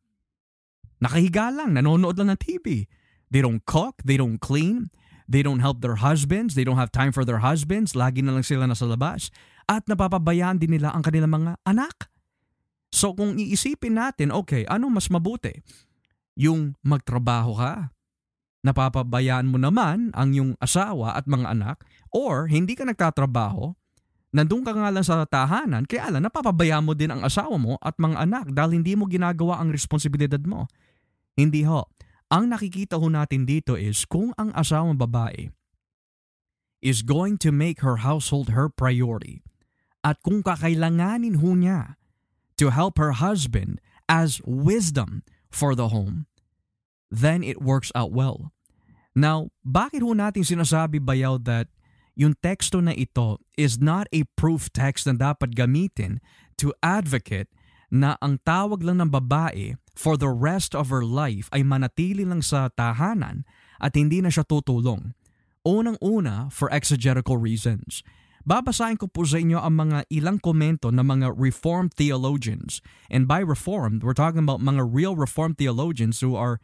Nakahiga lang, nanonood lang ng TV. They don't cook, they don't clean, they don't help their husbands, they don't have time for their husbands, lagi na lang sila nasa labas, at napapabayaan din nila ang kanilang mga anak. So kung iisipin natin, okay, ano mas mabuti? Yung magtrabaho ka, napapabayaan mo naman ang yung asawa at mga anak, or hindi ka nagtatrabaho, nandun ka nga lang sa tahanan, kaya lang napapabayaan mo din ang asawa mo at mga anak dahil hindi mo ginagawa ang responsibilidad mo. Hindi ho. Ang nakikita ho natin dito is kung ang asawang babae is going to make her household her priority at kung kakailanganin ho niya to help her husband as wisdom for the home, then it works out well. Now, bakit ho natin sinasabi bayaw that yung teksto na ito is not a proof text na dapat gamitin to advocate na ang tawag lang ng babae for the rest of her life ay manatili lang sa tahanan at hindi na siya tutulong. Unang-una for exegetical reasons. Babasahin ko po sa inyo ang mga ilang komento ng mga Reformed theologians. And by Reformed, we're talking about mga real Reformed theologians who are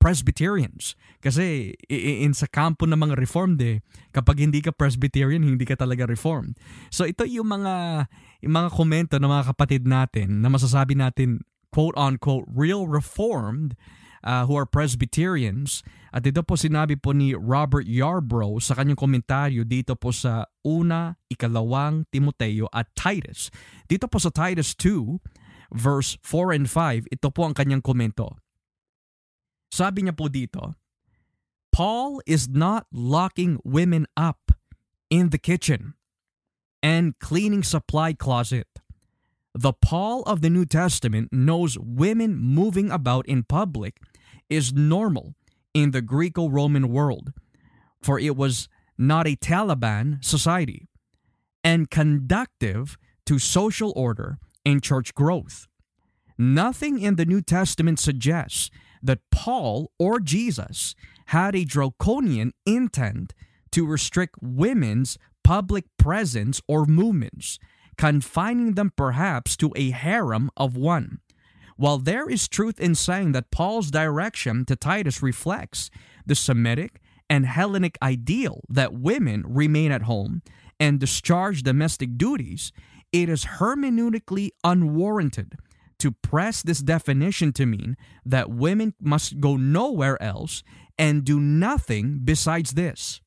Presbyterians. Kasi in sa kampo ng mga Reformed eh, kapag hindi ka Presbyterian, hindi ka talaga Reformed. So ito yung mga, yung mga komento ng mga kapatid natin na masasabi natin quote-unquote real Reformed uh, who are Presbyterians. At ito po sinabi po ni Robert Yarbrough sa kanyang komentaryo dito po sa una, ikalawang Timoteo at Titus. Dito po sa Titus 2, verse 4 and 5, ito po ang kanyang komento. Sabi niya po dito, Paul is not locking women up in the kitchen and cleaning supply closet. The Paul of the New Testament knows women moving about in public is normal in the Greco Roman world, for it was not a Taliban society, and conductive to social order and church growth. Nothing in the New Testament suggests that Paul or Jesus had a draconian intent to restrict women's public presence or movements, confining them perhaps to a harem of one. While there is truth in saying that Paul's direction to Titus reflects the Semitic and Hellenic ideal that women remain at home and discharge domestic duties, it is hermeneutically unwarranted to press this definition to mean that women must go nowhere else and do nothing besides this.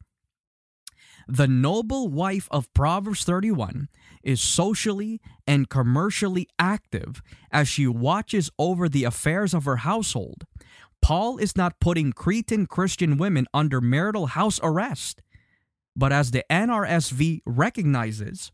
The noble wife of Proverbs 31 is socially and commercially active as she watches over the affairs of her household. Paul is not putting Cretan Christian women under marital house arrest, but as the NRSV recognizes,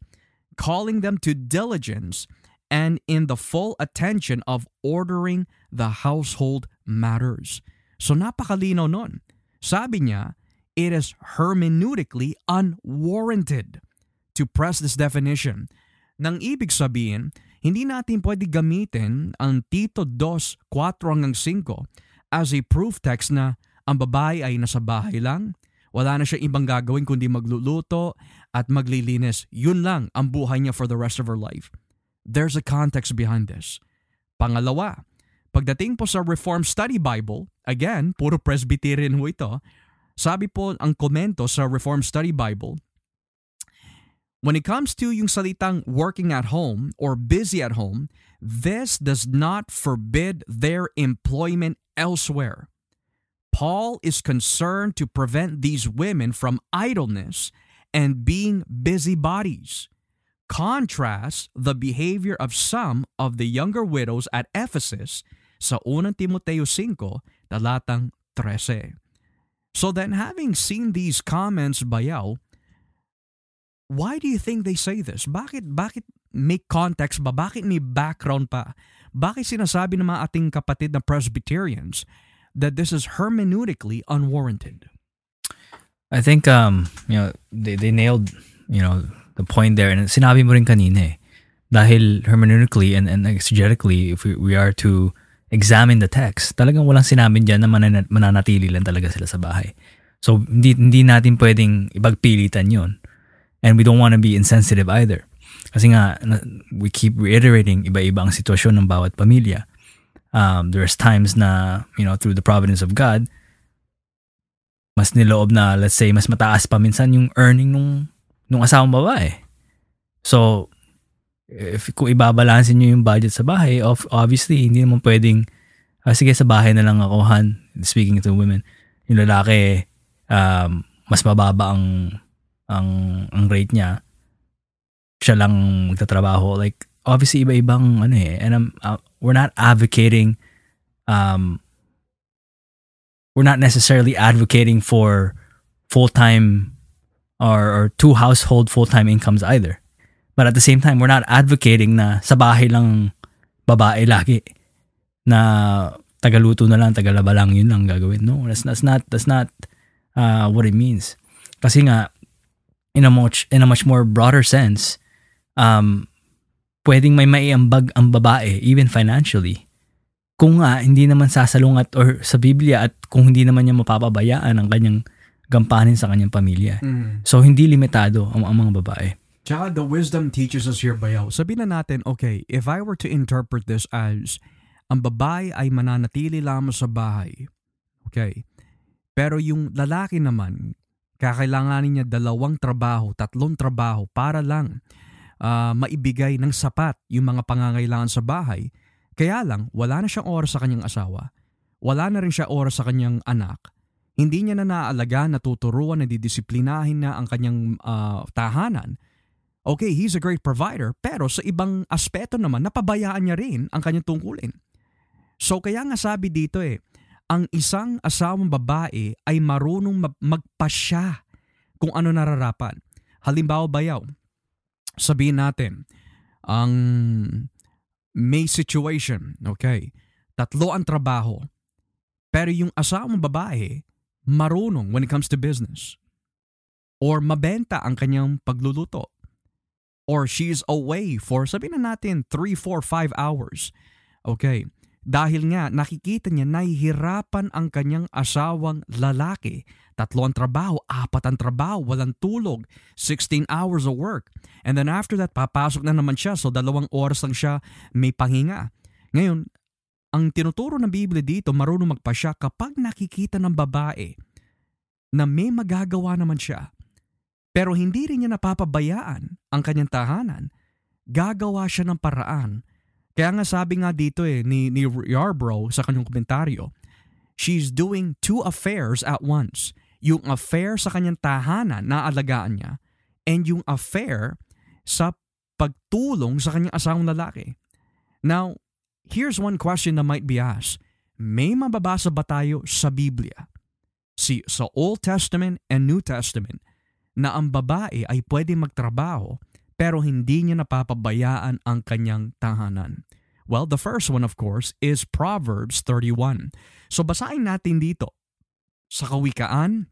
calling them to diligence and in the full attention of ordering the household matters. So napakalino nun. Sabi niya, it is hermeneutically unwarranted to press this definition. Nang ibig sabihin, hindi natin pwede gamitin ang Tito 2, 4 hanggang 5 as a proof text na ang babae ay nasa bahay lang, wala na siya ibang gagawin kundi magluluto at maglilinis. Yun lang ang buhay niya for the rest of her life. There's a context behind this. Pangalawa, pagdating po sa Reform Study Bible, again, puro Presbyterian ho ito, sabi po ang komento sa Reform Study Bible, When it comes to yung salitang working at home or busy at home, this does not forbid their employment elsewhere. Paul is concerned to prevent these women from idleness and being busybodies contrasts the behavior of some of the younger widows at Ephesus sa unang Timoteo 5, talatang 13. So then having seen these comments bayaw, why do you think they say this? Bakit, bakit may context ba? Bakit may background pa? Bakit sinasabi ng mga ating kapatid na Presbyterians that this is hermeneutically unwarranted? I think um you know they, they nailed you know the point there, and sinabi mo rin kanina eh, dahil hermeneutically and, and exegetically, if we, we are to examine the text, talagang walang sinabi dyan na manana- mananatili lang talaga sila sa bahay. So, hindi, hindi natin pwedeng ipagpilitan yon And we don't want to be insensitive either. Kasi nga, we keep reiterating iba-iba ang sitwasyon ng bawat pamilya. Um, there's times na, you know, through the providence of God, mas niloob na, let's say, mas mataas pa minsan yung earning nung, nung asawang babae. So, if kung ibabalansin nyo yung budget sa bahay, of, obviously, hindi naman pwedeng, ah, sige, sa bahay na lang ako, Han, speaking to women, yung lalaki, um, mas mababa ang, ang, ang rate niya, siya lang magtatrabaho. Like, obviously, iba-ibang, ano eh, and um, uh, we're not advocating, um, we're not necessarily advocating for full-time or, or two household full-time incomes either. But at the same time, we're not advocating na sa bahay lang babae lagi na tagaluto na lang, tagalaba lang yun lang gagawin. No, that's, that's not that's not uh, what it means. Kasi nga in a much in a much more broader sense, um pwedeng may maiambag ang babae even financially. Kung nga hindi naman sasalungat or sa Biblia at kung hindi naman niya mapapabayaan ang kanyang gampanin sa kanyang pamilya. So hindi limitado ang, ang mga babae. Tsaka the wisdom teaches us here, Bayaw. Sabihin na natin, okay, if I were to interpret this as ang babae ay mananatili lamang sa bahay, okay, pero yung lalaki naman, kakailanganin niya dalawang trabaho, tatlong trabaho para lang uh, maibigay ng sapat yung mga pangangailangan sa bahay. Kaya lang, wala na siyang oras sa kanyang asawa. Wala na rin siya oras sa kanyang anak. Hindi niya na naalaga, natuturuan, nadidisiplinahin na ang kanyang uh, tahanan Okay, he's a great provider, pero sa ibang aspeto naman, napabayaan niya rin ang kanyang tungkulin. So kaya nga sabi dito eh, ang isang asawang babae ay marunong magpasya kung ano nararapan. Halimbawa bayaw, sabihin natin, ang may situation, okay, tatlo ang trabaho, pero yung asawang babae, marunong when it comes to business. Or mabenta ang kanyang pagluluto or she's away for, sabihin na natin, 3, 4, 5 hours. Okay. Dahil nga nakikita niya nahihirapan ang kanyang asawang lalaki. Tatlo ang trabaho, apat ang trabaho, walang tulog, 16 hours of work. And then after that, papasok na naman siya. So dalawang oras lang siya may pahinga. Ngayon, ang tinuturo ng Biblia dito, marunong magpasya kapag nakikita ng babae na may magagawa naman siya pero hindi rin niya napapabayaan ang kanyang tahanan. Gagawa siya ng paraan. Kaya nga sabi nga dito eh ni, ni Yarbrough sa kanyang komentaryo, she's doing two affairs at once. Yung affair sa kanyang tahanan na alagaan niya and yung affair sa pagtulong sa kanyang asawang lalaki. Now, here's one question that might be asked. May mababasa ba tayo sa Biblia? Si, sa Old Testament and New Testament na ang babae ay pwede magtrabaho pero hindi niya napapabayaan ang kanyang tahanan. Well, the first one of course is Proverbs 31. So basahin natin dito sa Kawikaan,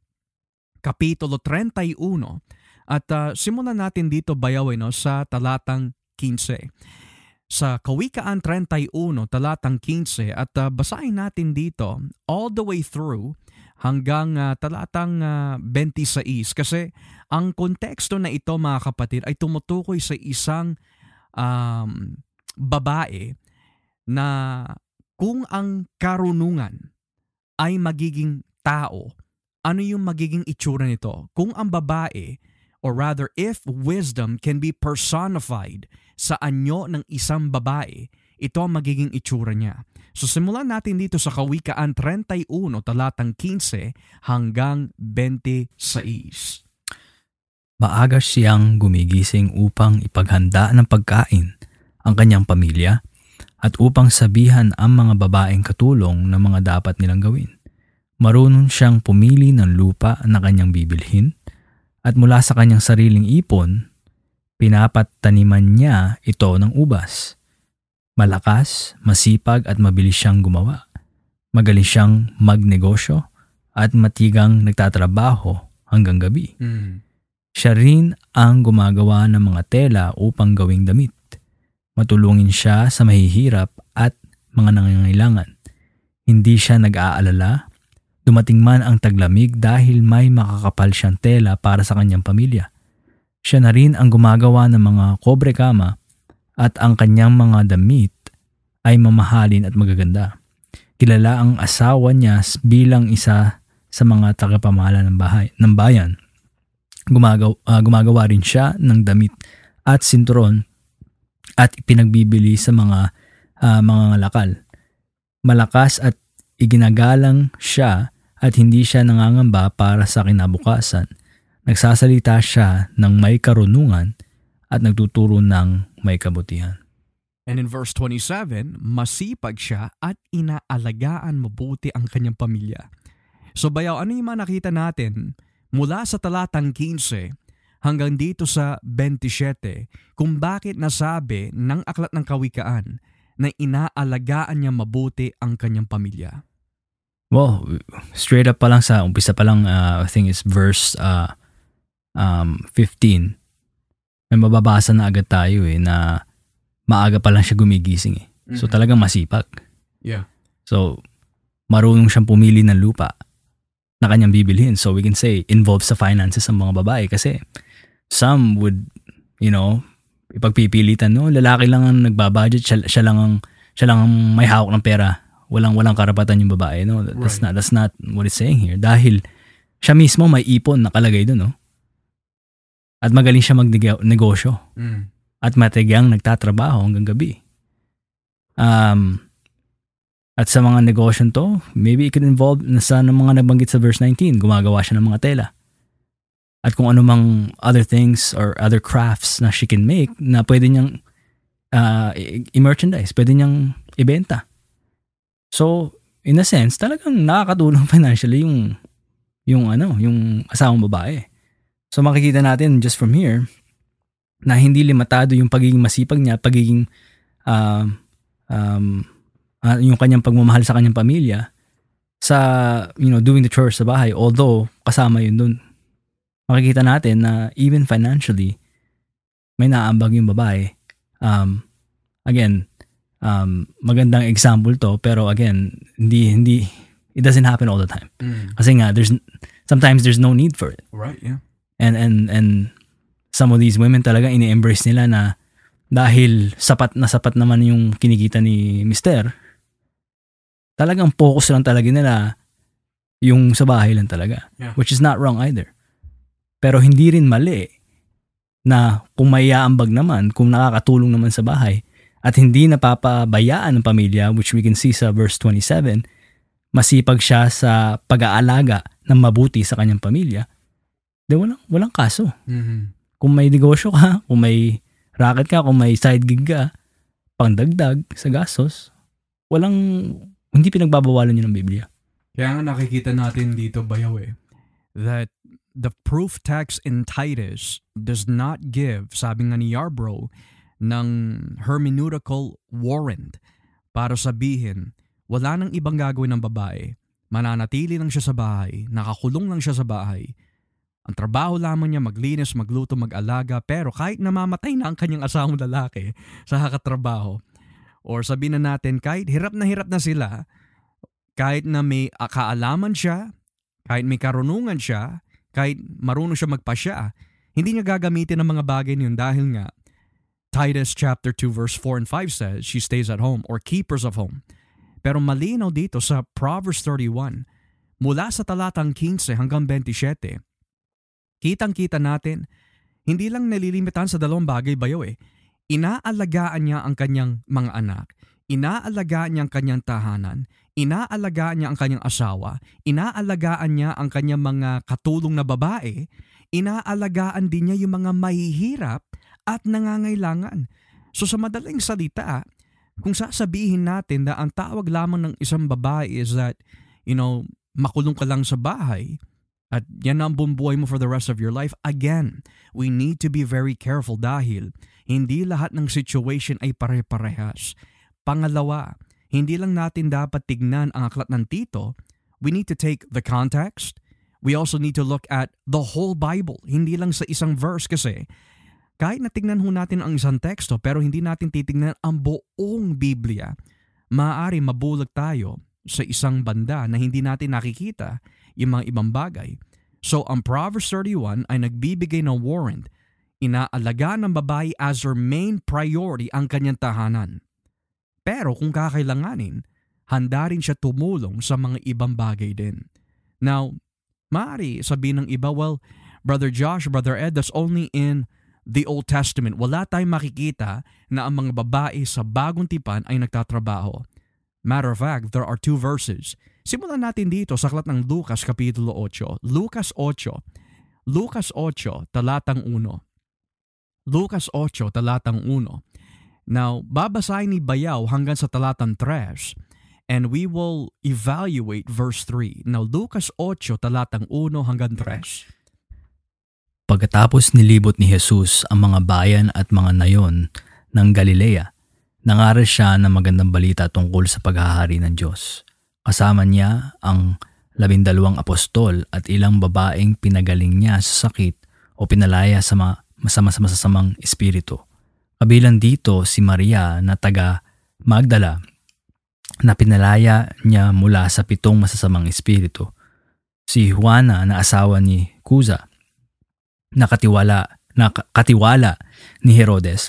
Kapitulo 31 at uh, simulan natin dito bayawin no, sa talatang 15. Sa Kawikaan 31, talatang 15 at uh, basahin natin dito all the way through hanggang uh, talatang uh, 26 kasi ang konteksto na ito mga kapatid ay tumutukoy sa isang um, babae na kung ang karunungan ay magiging tao, ano yung magiging itsura nito? Kung ang babae, or rather if wisdom can be personified sa anyo ng isang babae, ito ang magiging itsura niya. So simulan natin dito sa Kawikaan 31 talatang 15 hanggang 26. Maaga siyang gumigising upang ipaghanda ng pagkain ang kanyang pamilya at upang sabihan ang mga babaeng katulong na mga dapat nilang gawin. Marunong siyang pumili ng lupa na kanyang bibilhin at mula sa kanyang sariling ipon, pinapataniman niya ito ng ubas Malakas, masipag at mabilis siyang gumawa. Magaling siyang magnegosyo at matigang nagtatrabaho hanggang gabi. Mm. Siya rin ang gumagawa ng mga tela upang gawing damit. Matulungin siya sa mahihirap at mga nangangailangan. Hindi siya nag-aalala. Dumating man ang taglamig dahil may makakapal siyang tela para sa kanyang pamilya. Siya na rin ang gumagawa ng mga kobre kama at ang kanyang mga damit ay mamahalin at magaganda. Kilala ang asawa niya bilang isa sa mga tagapamahala ng, bahay, ng bayan. Gumagaw, uh, gumagawa rin siya ng damit at sinturon at ipinagbibili sa mga uh, mga lakal. Malakas at iginagalang siya at hindi siya nangangamba para sa kinabukasan. Nagsasalita siya ng may karunungan at nagtuturo ng may kabutihan. And in verse 27, masipag siya at inaalagaan mabuti ang kanyang pamilya. So bayaw, ano yung mga nakita natin mula sa talatang 15 hanggang dito sa 27 kung bakit nasabi ng aklat ng kawikaan na inaalagaan niya mabuti ang kanyang pamilya? Well, straight up pa lang sa umpisa pa lang, uh, I think it's verse uh, um, 15. May mababasa na agad tayo eh na maaga pa lang siya gumigising eh. So Mhm. talagang masipag. Yeah. So marunong siyang pumili ng lupa na kanyang bibilhin. So we can say involved sa finances ng mga babae kasi some would, you know, ipagpipilitan, no? Lalaki lang ang nagbabudget, siya, siya lang ang siya lang ang may hawak ng pera. Walang walang karapatan yung babae, no? That's Right. not that's not what it's saying here. Dahil siya mismo may ipon nakalagay doon, no? At magaling siya magnegosyo Mm. at matigyang nagtatrabaho hanggang gabi. Um, at sa mga negosyo to, maybe it could involve na sa ng mga nabanggit sa verse 19, gumagawa siya ng mga tela. At kung ano mang other things or other crafts na she can make na pwede niyang uh, i-merchandise, pwede niyang ibenta. So, in a sense, talagang nakakatulong (laughs) financially yung yung ano, yung asawang babae. So makikita natin just from here na hindi limitado yung pagiging masipag niya, pagiging um, um, ah, yung kanyang pagmamahal sa kanyang pamilya sa you know doing the chores sa bahay although kasama yun dun makikita natin na even financially may naambag yung babae um, again um, magandang example to pero again hindi hindi it doesn't happen all the time Mm. kasi nga there's sometimes there's no need for it Right, yeah. And and and some of these women talaga ini-embrace nila na dahil sapat na sapat naman yung kinikita ni Mister talagang focus lang talaga nila yung sa bahay lang talaga Yeah. which is not wrong either pero hindi rin mali na kung may aambag naman kung nakakatulong naman sa bahay at hindi napapabayaan ng pamilya which we can see sa verse 27 masipag siya sa pag-aalaga ng mabuti sa kanyang pamilya de walang walang kaso Mhm. kung may negosyo ka, (laughs) kung may racket ka, kung may side gig ka, pangdagdag sa gastos, walang, hindi pinagbabawalan yun ng Biblia. Kaya nga nakikita natin dito, Bayaw eh, that the proof text in Titus does not give, sabi nga ni Yarbrough, ng hermeneutical warrant para sabihin, wala nang ibang gagawin ng babae, mananatili lang siya sa bahay, nakakulong lang siya sa bahay, ang trabaho lamang niya maglinis, magluto, mag-alaga, pero kahit namamatay na ang kanyang asawang lalaki sa kakatrabaho, or sabihin na natin kahit hirap na hirap na sila, kahit na may ah, kaalaman siya, kahit may karunungan siya, kahit marunong siya magpasya, hindi niya gagamitin ang mga bagay niyon dahil nga Titus chapter 2 verse 4 and 5 says she stays at home or keepers of home. Pero malinaw dito sa Proverbs 31, mula sa talatang 15 hanggang 27, kitang-kita natin, hindi lang nalilimitan sa dalawang bagay bayo eh. Inaalagaan niya ang kanyang mga anak, inaalagaan niya ang kanyang tahanan, inaalagaan niya ang kanyang asawa, inaalagaan niya ang kanyang mga katulong na babae, inaalagaan din niya yung mga mahihirap at nangangailangan. So sa madaling salita, kung sasabihin natin na ang tawag lamang ng isang babae is that, you know, makulong ka lang sa bahay, at yan ang bumbuhay mo for the rest of your life. Again, we need to be very careful dahil hindi lahat ng situation ay pare-parehas. Pangalawa, hindi lang natin dapat tignan ang aklat ng tito. We need to take the context, We also need to look at the whole Bible, hindi lang sa isang verse kasi kahit na tingnan ho natin ang isang teksto pero hindi natin titingnan ang buong Biblia, maaari mabulag tayo sa isang banda na hindi natin nakikita yung mga ibang bagay. So ang Proverbs 31 ay nagbibigay ng warrant. Inaalaga ng babae as her main priority ang kanyang tahanan. Pero kung kakailanganin, handa rin siya tumulong sa mga ibang bagay din. Now, Mari sabihin ng iba, well, Brother Josh, Brother Ed, that's only in the Old Testament. Wala tayong makikita na ang mga babae sa bagong tipan ay nagtatrabaho. Matter of fact, there are two verses. Simulan natin dito sa aklat ng Lucas Kapitulo 8. Lucas 8. Lucas 8, talatang 1. Lucas 8, talatang 1. Now, babasahin ni Bayaw hanggang sa talatang 3 and we will evaluate verse 3. Now, Lucas 8, talatang 1 hanggang 3. Pagkatapos nilibot ni Jesus ang mga bayan at mga nayon ng Galilea, nangaral siya ng magandang balita tungkol sa paghahari ng Diyos. Kasama niya ang labindalawang apostol at ilang babaeng pinagaling niya sa sakit o pinalaya sa masama-masasamang espiritu. Kabilang dito si Maria na taga Magdala na pinalaya niya mula sa pitong masasamang espiritu. Si Juana na asawa ni Kuza, nakatiwala, nakatiwala ni Herodes,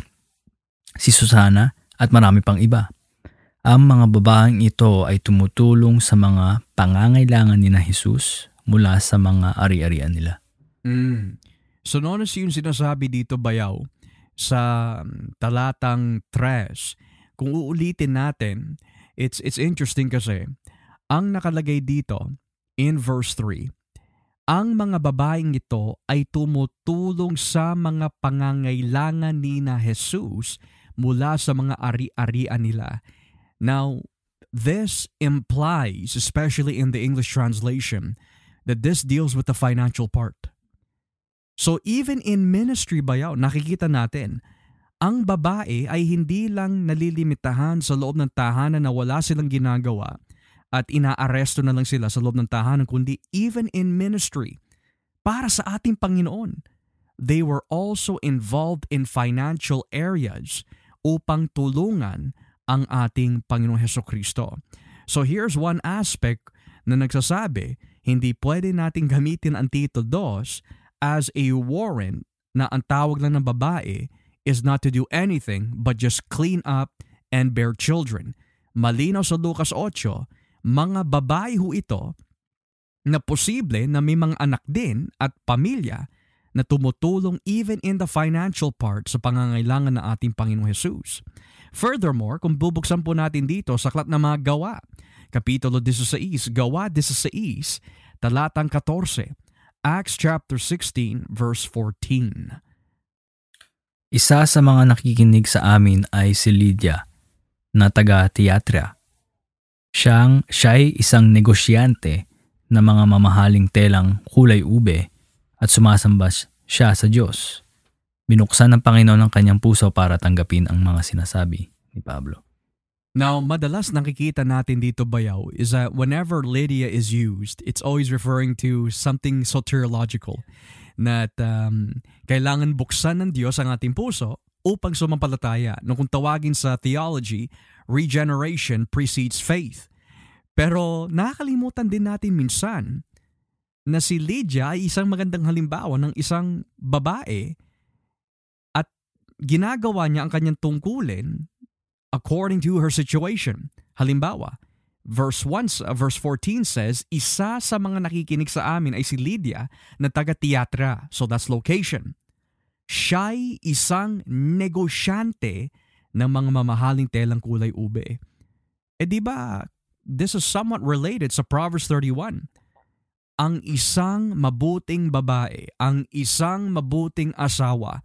si Susana at marami pang iba. Ang mga babaeng ito ay tumutulong sa mga pangangailangan ni na Jesus mula sa mga ari-arian nila. Mm. So notice yung sinasabi dito bayaw sa um, talatang 3. Kung uulitin natin, it's it's interesting kasi ang nakalagay dito in verse 3 ang mga babaeng ito ay tumutulong sa mga pangangailangan ni na Jesus mula sa mga ari-arian nila. Now, this implies, especially in the English translation, that this deals with the financial part. So even in ministry bayaw, nakikita natin, ang babae ay hindi lang nalilimitahan sa loob ng tahanan na wala silang ginagawa at inaaresto na lang sila sa loob ng tahanan kundi even in ministry para sa ating Panginoon. They were also involved in financial areas upang tulungan ang ating Panginoong Heso Kristo. So here's one aspect na nagsasabi, hindi pwede nating gamitin ang Tito 2 as a warrant na ang tawag lang ng babae is not to do anything but just clean up and bear children. Malinaw sa Lucas 8, mga babae ho ito na posible na may mga anak din at pamilya na tumutulong even in the financial part sa pangangailangan ng ating Panginoong Jesus. Furthermore, kung bubuksan po natin dito sa aklat ng mga gawa, Kapitulo 16, Gawa 16, talatang 14, Acts chapter 16, verse 14. Isa sa mga nakikinig sa amin ay si Lydia na taga Tiatra. Siyang, siya'y isang negosyante na mga mamahaling telang kulay ube at sumasamba siya sa Diyos. Binuksan ng Panginoon ang kanyang puso para tanggapin ang mga sinasabi ni Pablo. Now, madalas nakikita natin dito bayaw is that whenever Lydia is used, it's always referring to something soteriological na um, kailangan buksan ng Diyos ang ating puso upang sumampalataya. No, kung tawagin sa theology, regeneration precedes faith. Pero nakakalimutan din natin minsan na si Lydia ay isang magandang halimbawa ng isang babae ginagawa niya ang kanyang tungkulin according to her situation. Halimbawa, verse 1, uh, verse 14 says, isa sa mga nakikinig sa amin ay si Lydia na taga Tiatra. So that's location. Siya'y isang negosyante ng mga mamahaling telang kulay ube. Eh di ba, this is somewhat related sa Proverbs 31. Ang isang mabuting babae, ang isang mabuting asawa,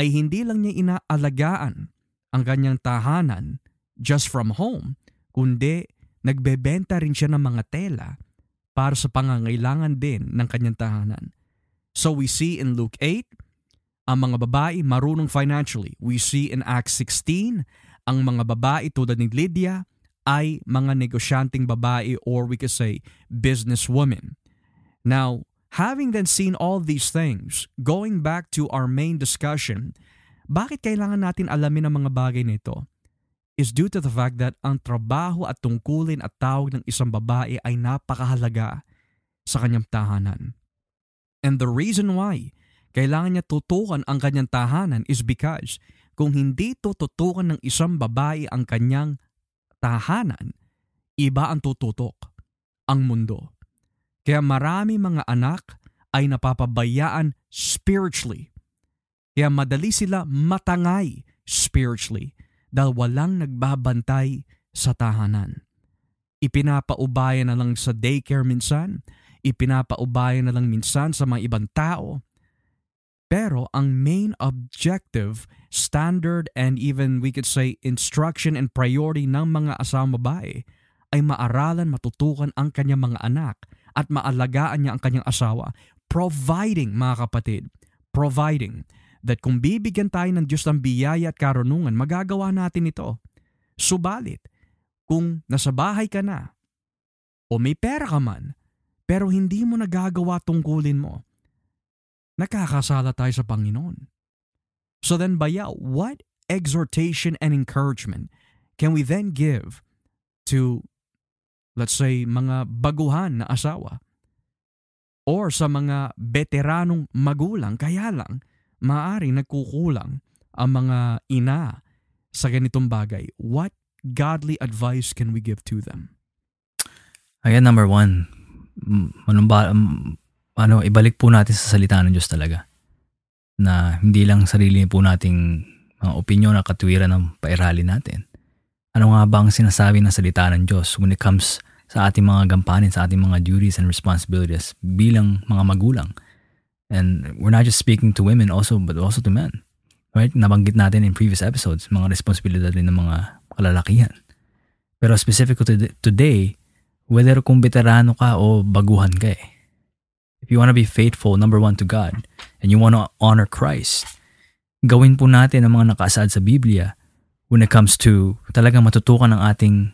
ay hindi lang niya inaalagaan ang kanyang tahanan just from home, kundi nagbebenta rin siya ng mga tela para sa pangangailangan din ng kanyang tahanan. So we see in Luke 8, ang mga babae marunong financially. We see in Acts 16, ang mga babae tulad ni Lydia ay mga negosyanteng babae or we could say businesswoman. Now, having then seen all these things, going back to our main discussion, bakit kailangan natin alamin ang mga bagay nito? is due to the fact that ang trabaho at tungkulin at tawag ng isang babae ay napakahalaga sa kanyang tahanan. And the reason why kailangan niya tutukan ang kanyang tahanan is because kung hindi tututukan ng isang babae ang kanyang tahanan, iba ang tututok, ang mundo. Kaya marami mga anak ay napapabayaan spiritually. Kaya madali sila matangay spiritually dahil walang nagbabantay sa tahanan. Ipinapaubaya na lang sa daycare minsan, ipinapaubaya na lang minsan sa mga ibang tao. Pero ang main objective, standard and even we could say instruction and priority ng mga asawang babae ay maaralan matutukan ang kanyang mga anak at maalagaan niya ang kanyang asawa. Providing mga kapatid, providing that kung bibigyan tayo ng Diyos ng biyaya at karunungan, magagawa natin ito. Subalit, kung nasa bahay ka na, o may pera ka man, pero hindi mo nagagawa tungkulin mo, nakakasala tayo sa Panginoon. So then, Baya, what exhortation and encouragement can we then give to, let's say, mga baguhan na asawa? Or sa mga veteranong magulang, kaya lang, maari nagkukulang ang mga ina sa ganitong bagay. What godly advice can we give to them? Ayan, number one, manumba, ano, ibalik po natin sa salita ng Diyos talaga. Na hindi lang sarili po nating mga opinyon at katwiran ng pairali natin. Ano nga ba ang sinasabi ng salita ng Diyos when it comes sa ating mga gampanin, sa ating mga duties and responsibilities bilang mga magulang? And we're not just speaking to women also, but also to men. Right? Nabanggit natin in previous episodes, mga responsibilidad din ng mga kalalakihan. Pero specific to today, whether kung veterano ka o baguhan ka eh. If you want to be faithful, number one, to God, and you want to honor Christ, gawin po natin ang mga nakasaad sa Biblia when it comes to talagang matutukan ng ating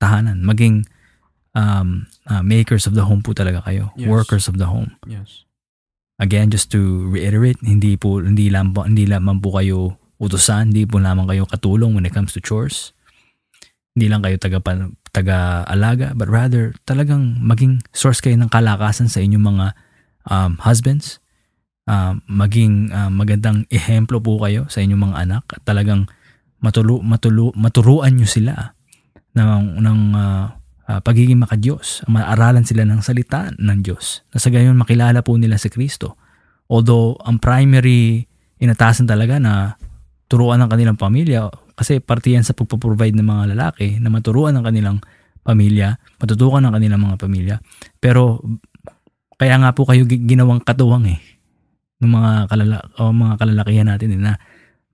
tahanan. Maging um, uh, makers of the home po talaga kayo. Yes. Workers of the home. Yes. Again, just to reiterate, hindi po hindi lang hindi lamang po kayo utusan, hindi po lamang kayo katulong when it comes to chores. Hindi lang kayo taga taga-alaga, but rather talagang maging source kayo ng kalakasan sa inyong mga um, husbands. Um, maging um, magandang ehemplo po kayo sa inyong mga anak at talagang matulu, matulu, maturuan nyo sila ng, ng uh, uh, pagiging makadiyos, maaralan sila ng salita ng Diyos. Na sa gayon makilala po nila si Kristo. Although ang primary inatasan talaga na turuan ng kanilang pamilya kasi parte yan sa pagpo-provide ng mga lalaki na maturuan ng kanilang pamilya, matutukan ng kanilang mga pamilya. Pero kaya nga po kayo ginawang katuwang eh ng mga kalala o mga kalalakihan natin eh, na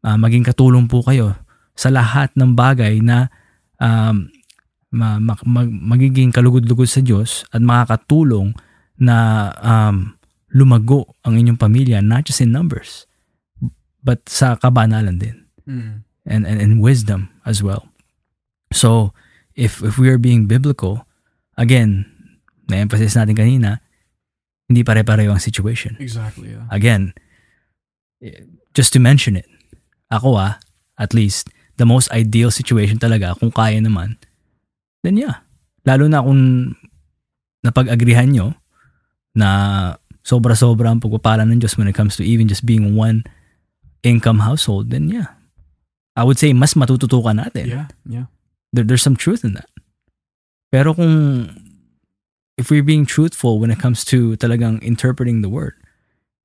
uh, maging katulong po kayo sa lahat ng bagay na um, ma, ma, mag, magiging kalugod-lugod sa Diyos at makakatulong na um, lumago ang inyong pamilya not just in numbers but sa kabanalan din mm. and, and and wisdom as well so if if we are being biblical again na-emphasize natin kanina hindi pare-pareho ang situation exactly yeah. again just to mention it ako ah at least the most ideal situation talaga kung kaya naman then yeah. Lalo na kung napag-agrihan nyo na sobra-sobra ang pagpapala ng Diyos when it comes to even just being one income household, then yeah. I would say mas matututukan natin. Yeah, yeah. There, there's some truth in that. Pero kung if we're being truthful when it comes to talagang interpreting the word,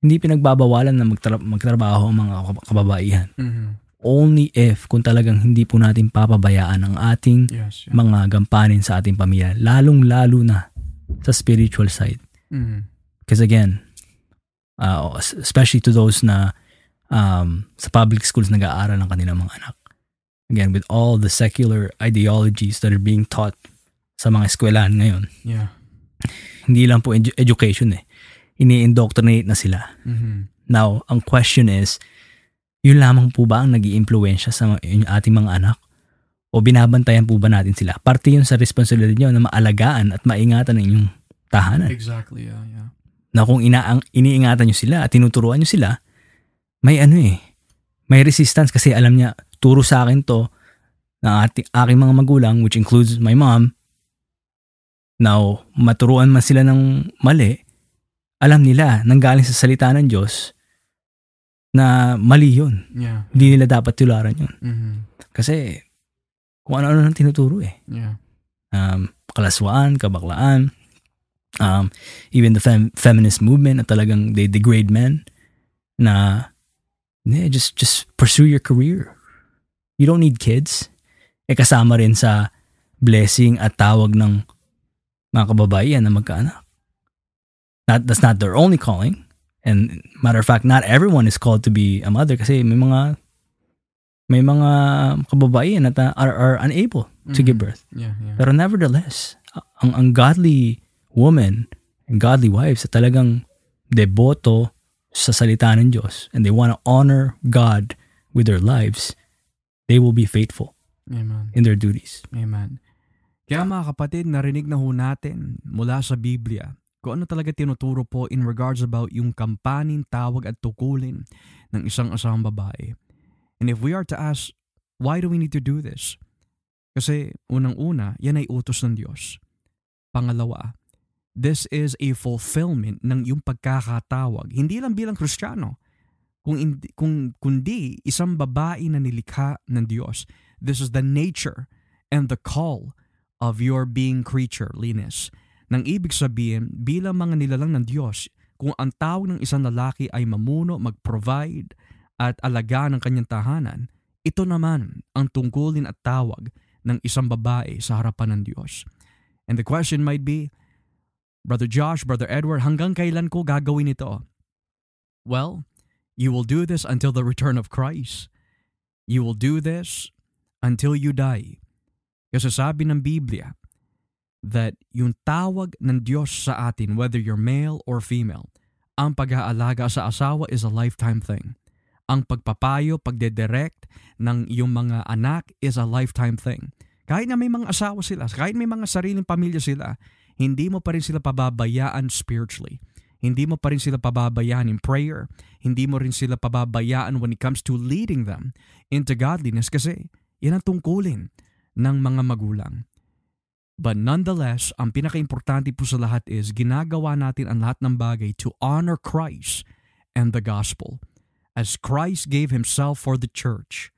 hindi pinagbabawalan na magtra- magtrabaho ang mga kababaihan. Mm-hmm only if kung talagang hindi po natin papabayaan ang ating yes, yeah. mga gampanin sa ating pamilya, lalong-lalo na sa spiritual side. Mm. Because again, uh, especially to those na um, sa public schools nag-aaral ng kanilang mga anak. Again, with all the secular ideologies that are being taught sa mga eskwelahan ngayon. Yeah. Hindi lang po edu- education eh. Ini-indoctrinate na sila. Mm-hmm. Now, ang question is, yun lamang po ba ang nag iimpluwensya sa ating mga anak? O binabantayan po ba natin sila? Parte yun sa responsibilidad nyo na maalagaan at maingatan ng inyong tahanan. Exactly, yeah, yeah. Na kung inaang, iniingatan nyo sila at tinuturuan nyo sila, may ano eh, may resistance kasi alam niya, turo sa akin to ng ating, aking mga magulang, which includes my mom. Now, maturuan man sila ng mali, alam nila, nanggaling sa salita ng Diyos, na mali yun. Yeah. Hindi nila dapat tularan yun. Mm-hmm. Kasi, kung ano-ano nang tinuturo eh. Yeah. Um, kalaswaan, kabaklaan, um, even the fem- feminist movement na talagang they degrade men na yeah, just just pursue your career. You don't need kids. Eh kasama rin sa blessing at tawag ng mga kababaihan na magkaanak. Not, that's not their only calling. And matter of fact, not everyone is called to be a mother kasi may mga may mga kababaihan na are, are unable to give Mhm. birth. Yeah, yeah. Pero nevertheless, ang, ang godly woman and godly wives talagang deboto sa salita ng Diyos and they want to honor God with their lives, they will be faithful Amen. in their duties. Amen. Kaya mga kapatid, narinig na ho natin mula sa Biblia kung ano talaga tinuturo po in regards about yung kampanin, tawag at tukulin ng isang asawang babae. And if we are to ask, why do we need to do this? Kasi unang-una, yan ay utos ng Diyos. Pangalawa, this is a fulfillment ng yung pagkakatawag. Hindi lang bilang Kristiyano, kung, kung kundi isang babae na nilikha ng Diyos. This is the nature and the call of your being creature, Linus. Nang ibig sabihin, bilang mga nilalang ng Diyos, kung ang tawag ng isang lalaki ay mamuno, mag-provide, at alaga ng kanyang tahanan, ito naman ang tungkulin at tawag ng isang babae sa harapan ng Diyos. And the question might be, Brother Josh, Brother Edward, hanggang kailan ko gagawin ito? Well, you will do this until the return of Christ. You will do this until you die. Kasi sabi ng Biblia that yung tawag ng Diyos sa atin, whether you're male or female, ang pag-aalaga sa asawa is a lifetime thing. Ang pagpapayo, pagdedirect ng iyong mga anak is a lifetime thing. Kahit na may mga asawa sila, kahit may mga sariling pamilya sila, hindi mo pa rin sila pababayaan spiritually. Hindi mo pa rin sila pababayaan in prayer. Hindi mo rin sila pababayaan when it comes to leading them into godliness kasi yan ang tungkulin ng mga magulang. But nonetheless, ang pinaka-importante po sa lahat is ginagawa natin ang lahat ng bagay to honor Christ and the gospel. As Christ gave himself for the church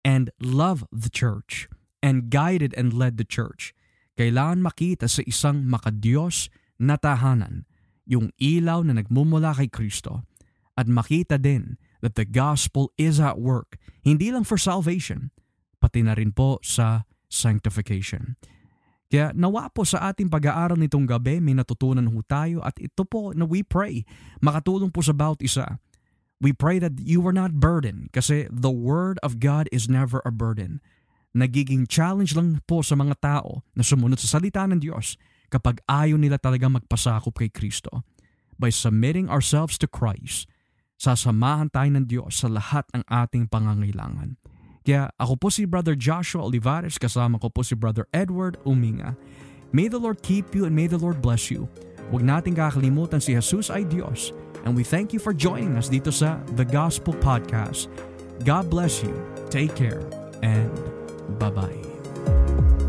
and loved the church and guided and led the church, kailangan makita sa isang makadiyos na tahanan yung ilaw na nagmumula kay Kristo at makita din that the gospel is at work, hindi lang for salvation, pati na rin po sa sanctification. Kaya nawa po sa ating pag-aaral nitong gabi, may natutunan ho tayo at ito po na we pray, makatulong po sa bawat isa. We pray that you are not burdened kasi the Word of God is never a burden. Nagiging challenge lang po sa mga tao na sumunod sa salita ng Diyos kapag ayaw nila talaga magpasakop kay Kristo. By submitting ourselves to Christ, sasamahan tayo ng Diyos sa lahat ng ating pangangailangan. Kaya ako po si Brother Joshua Olivares, kasama ko po si Brother Edward Uminga. May the Lord keep you and may the Lord bless you. Huwag nating kakalimutan si Jesus ay Diyos. And we thank you for joining us dito sa The Gospel Podcast. God bless you. Take care and bye-bye.